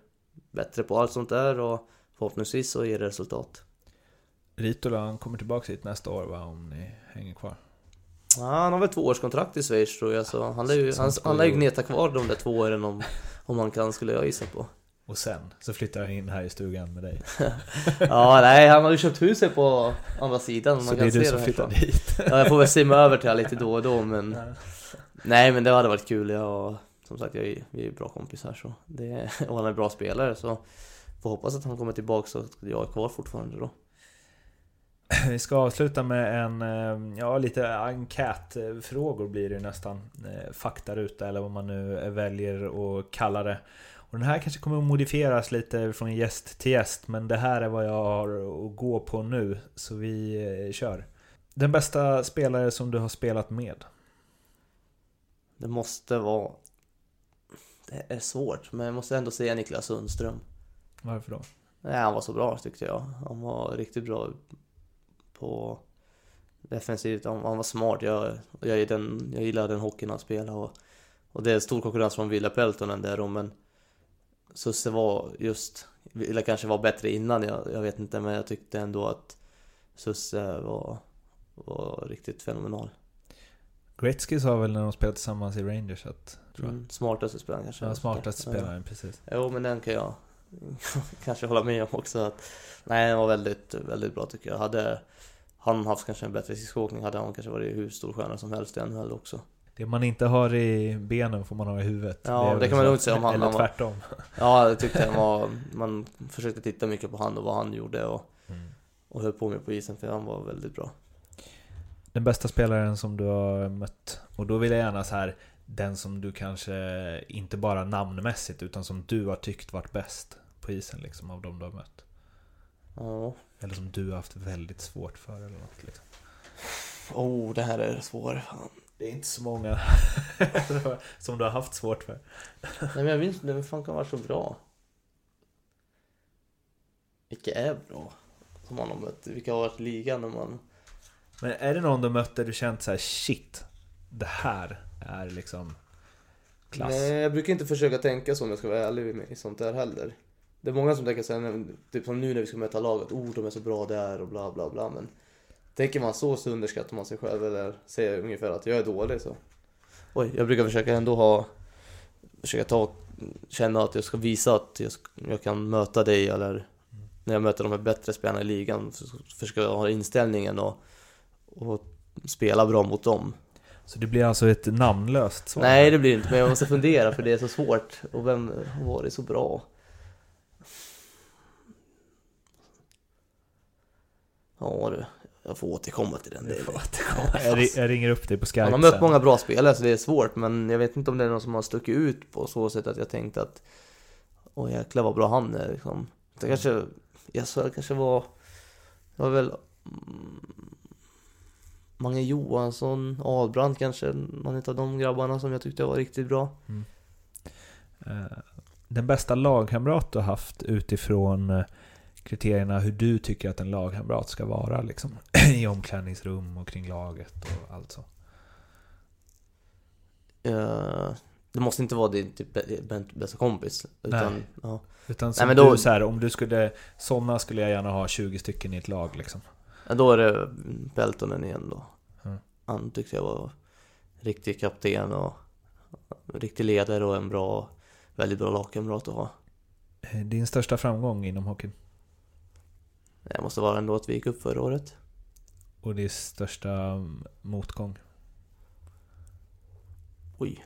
bättre på allt sånt där och förhoppningsvis så ger det resultat. Ritola han kommer tillbaka hit nästa år va, om ni hänger kvar? Ja, han har väl tvåårskontrakt i Schweiz tror jag, så han lär ju, han, han lär ju gneta kvar de där två åren om, om han kan, skulle jag gissa på. Och sen så flyttar han in här i stugan med dig. [laughs] ja, nej, han har ju köpt huset på andra sidan. Man så det är du som flyttar dit? ja, jag får väl simma över till honom lite då och då, men... nej, men det hade varit kul. Jag, som sagt, jag är, vi är bra kompisar så det, [laughs] och han är bra spelare, så får hoppas att han kommer tillbaka så att jag är kvar fortfarande då. Vi ska avsluta med en, eh, ja lite enkätfrågor blir det nästan. Eh, faktaruta eller vad man nu väljer att kalla det. Och den här kanske kommer att modifieras lite från gäst till gäst, men det här är vad jag har att gå på nu. Så vi eh, kör. Den bästa spelare som du har spelat med? Det måste vara... Det är svårt, men jag måste ändå säga Niklas Sundström. Varför då? Nej, han var så bra tyckte jag. Han var riktigt bra på defensivt. Han, han var smart. Jag, jag, den, jag gillar den hockeyn han spelar och, och det är stor konkurrens från Ville Peltonen där men Susse var just, eller kanske var bättre innan, jag, jag vet inte, men jag tyckte ändå att Susse var, var riktigt fenomenal. Gretzky sa väl när de spelade tillsammans i Rangers att... Tror jag. Mm, smartaste spelaren kanske. Ja, smartaste spelaren, precis. Jo, men den kan jag [laughs] kanske hålla med om också. Att, nej, den var väldigt, väldigt bra tycker jag. Hade han haft kanske en bättre skridskoåkning hade han kanske varit hur stor stjärna som helst i NHL också. Det man inte har i benen får man ha i huvudet. Ja, det, det kan man nog inte säga om han. Eller tvärtom. Ja, det tyckte jag var... Man försökte titta mycket på han och vad han gjorde och, mm. och höll på med på isen för han var väldigt bra. Den bästa spelaren som du har mött? Och då vill jag gärna så här den som du kanske, inte bara namnmässigt, utan som du har tyckt varit bäst på isen liksom av de du har mött? Ja. Eller som du har haft väldigt svårt för eller något liksom. Oh, det här är svårt. Det är inte så många [laughs] som du har haft svårt för. Nej men jag minns inte, vem fan kan vara så bra? Vilka är bra? Som man har mött, vilka har varit i ligan när man... Men är det någon du mött där du känt så här, shit, det här är liksom klass? Nej, jag brukar inte försöka tänka så om jag ska vara ärlig med sånt där heller. Det är många som tänker såhär, typ som nu när vi ska möta laget, oh de är så bra där och bla bla bla men Tänker man så så underskattar man sig själv eller säger ungefär att jag är dålig så Oj, jag brukar försöka ändå ha Försöka ta, känna att jag ska visa att jag, jag kan möta dig eller När jag möter de här bättre spelarna i ligan så försöker jag ha inställningen och, och spela bra mot dem så det blir alltså ett namnlöst svar? Nej det blir inte, men jag måste fundera för det är så svårt. Och vem har varit så bra? Ja du, jag får återkomma till den delen. Jag, jag ringer upp dig på Skype Man har mött många bra spelare så det är svårt men jag vet inte om det är någon som har stuckit ut på så sätt att jag tänkte att Åh jäklar vad bra han är liksom. Det kanske, jag sa det kanske var, det var väl mm, Mange Johansson, Ahlbrand kanske, någon av de grabbarna som jag tyckte var riktigt bra. Mm. Uh, den bästa lagkamrat du har haft utifrån uh, kriterierna hur du tycker att en lagkamrat ska vara liksom, [clears throat] i omklädningsrum och kring laget och allt så? Uh, det måste inte vara din typ, bästa kompis. Utan, Nej. Ja. utan som Nej, men då, du, så här, om du skulle, sådana skulle jag gärna ha 20 stycken i ett lag liksom. Ja, då är det Peltonen igen då. Mm. Han tyckte jag var riktig kapten och riktig ledare och en bra, väldigt bra lagkamrat att ha. Eh, din största framgång inom hockeyn? Det måste vara ändå att vi gick upp förra året. Och din största motgång? Oj.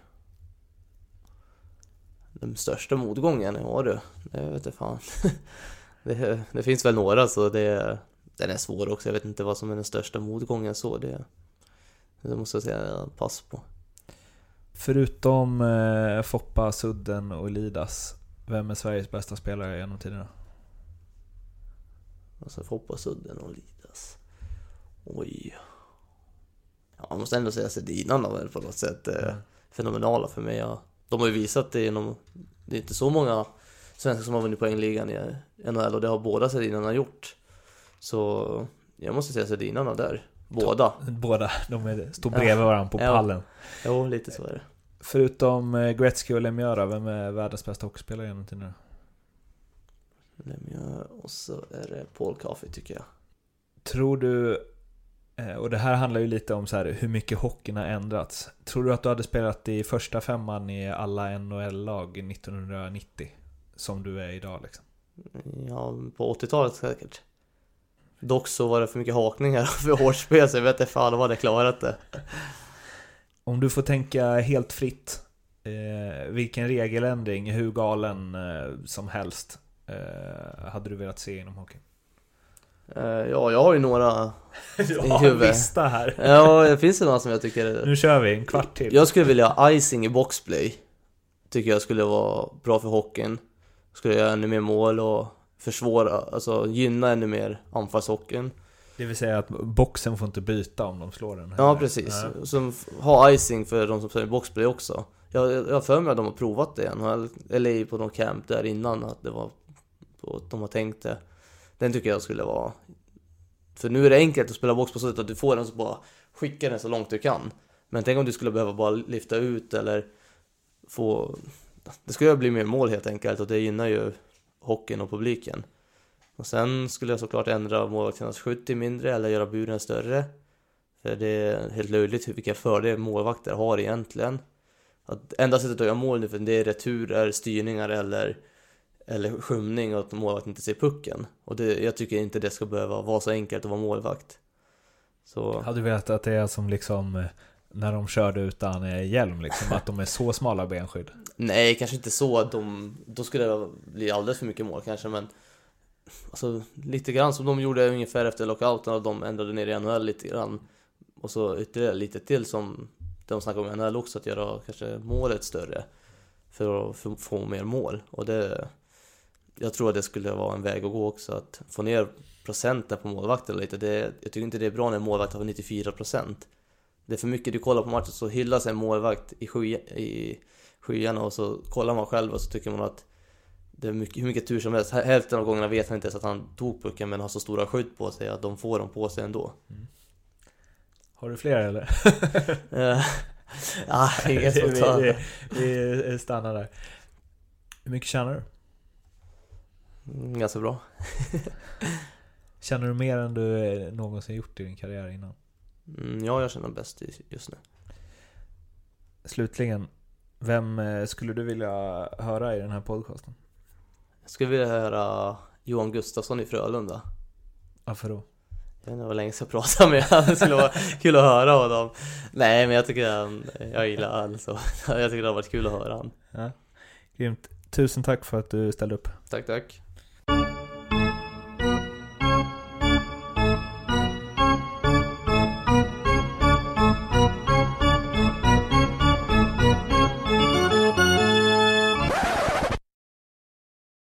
Den största motgången? Ja du, det vet jag fan. [laughs] det, det, finns väl några så det, den är svår också. Jag vet inte vad som är den största motgången så. Det, det måste jag säga pass på. Förutom eh, Foppa, Sudden och Lidas, vem är Sveriges bästa spelare genom tiderna? Alltså Foppa, Sudden och Lidas. Oj. Ja, jag måste ändå säga Sedinarna väl på något sätt. Mm. Fenomenala för mig. Ja. De har ju visat det genom... Det är inte så många svenskar som har vunnit poängligan i NHL och det har båda Sedinarna gjort. Så jag måste säga Sedinarna där. Båda. Båda, de är, står bredvid varandra på pallen. Jo, lite så är det. Förutom eh, Gretzky och Lemieux vem är världens bästa hockeyspelare genom tiderna? Lemieux och så är det Paul Coffey tycker jag. Tror du, eh, och det här handlar ju lite om så här, hur mycket hockeyn har ändrats. Tror du att du hade spelat i första femman i alla NHL-lag 1990? Som du är idag liksom? Ja, på 80-talet säkert. Dock så var det för mycket hakningar [laughs] för hårt spel så jag vet inte fan om jag hade klarat det. [laughs] Om du får tänka helt fritt, eh, vilken regeländring, hur galen eh, som helst, hade du velat se inom hockey? Eh, ja, jag har ju några [laughs] har en lista här. ja, det finns ju några som jag tycker... Nu kör vi, en kvart till. Jag skulle vilja ha icing i boxplay. Tycker jag skulle vara bra för hockeyn. Skulle göra ännu mer mål och försvåra, alltså gynna ännu mer anfallshockeyn. Det vill säga att boxen får inte byta om de slår den? Ja, precis. Ja. Som har icing för de som spelar boxplay också. Jag, har för mig att de har provat det NHL, eller på någon camp där innan, att det var, att de har tänkt det. Den tycker jag skulle vara För nu är det enkelt att spela box på så sätt att du får den så bara skicka den så långt du kan. Men tänk om du skulle behöva bara lyfta ut eller få... Det skulle bli mer mål helt enkelt och det gynnar ju hockeyn och publiken. Och sen skulle jag såklart ändra målvakternas skydd till mindre eller göra buren större. För det är helt löjligt vilka fördelar målvakter har egentligen. Att enda sättet att göra mål nu för det är returer, styrningar eller, eller skymning och att målvakten inte ser pucken. Och det, jag tycker inte det ska behöva vara så enkelt att vara målvakt. Så... Hade du velat att det är som liksom eh, när de körde utan eh, hjälm liksom, att de är så smala benskydd? Nej, kanske inte så. De, då skulle det bli alldeles för mycket mål kanske, men Alltså lite grann som de gjorde ungefär efter lockouten och de ändrade ner i NHL lite grann. Och så ytterligare lite till som de snackade om i NHL också, att göra kanske målet större. För att få mer mål. Och det... Jag tror att det skulle vara en väg att gå också, att få ner procenten på målvakten lite. Det, jag tycker inte det är bra när en målvakt har 94%. Det är för mycket, du kollar på matchen så hyllas en målvakt i, sky, i skyarna och så kollar man själv och så tycker man att det är mycket, hur mycket tur som helst. Hälften av gångerna vet han inte ens att han tog pucken men har så stora skydd på sig att de får dem på sig ändå. Mm. Har du fler eller? [laughs] Eh, ja, inget [laughs] vi, vi, vi stannar där. Hur mycket tjänar du? Mm, ganska bra. [laughs] Känner du mer än du någonsin gjort i din karriär innan? Mm, ja, jag känner bäst just nu. Slutligen, vem eh, skulle du vilja höra i den här podcasten? Jag skulle vilja höra Johan Gustafsson i Frölunda. Varför då? Jag vet inte vad länge jag prata med honom, det skulle vara kul att höra honom. Nej, men jag tycker han, jag gillar han så [laughs] jag tycker det har varit kul att höra honom. Ja. Grymt. Tusen tack för att du ställde upp. Tack, tack.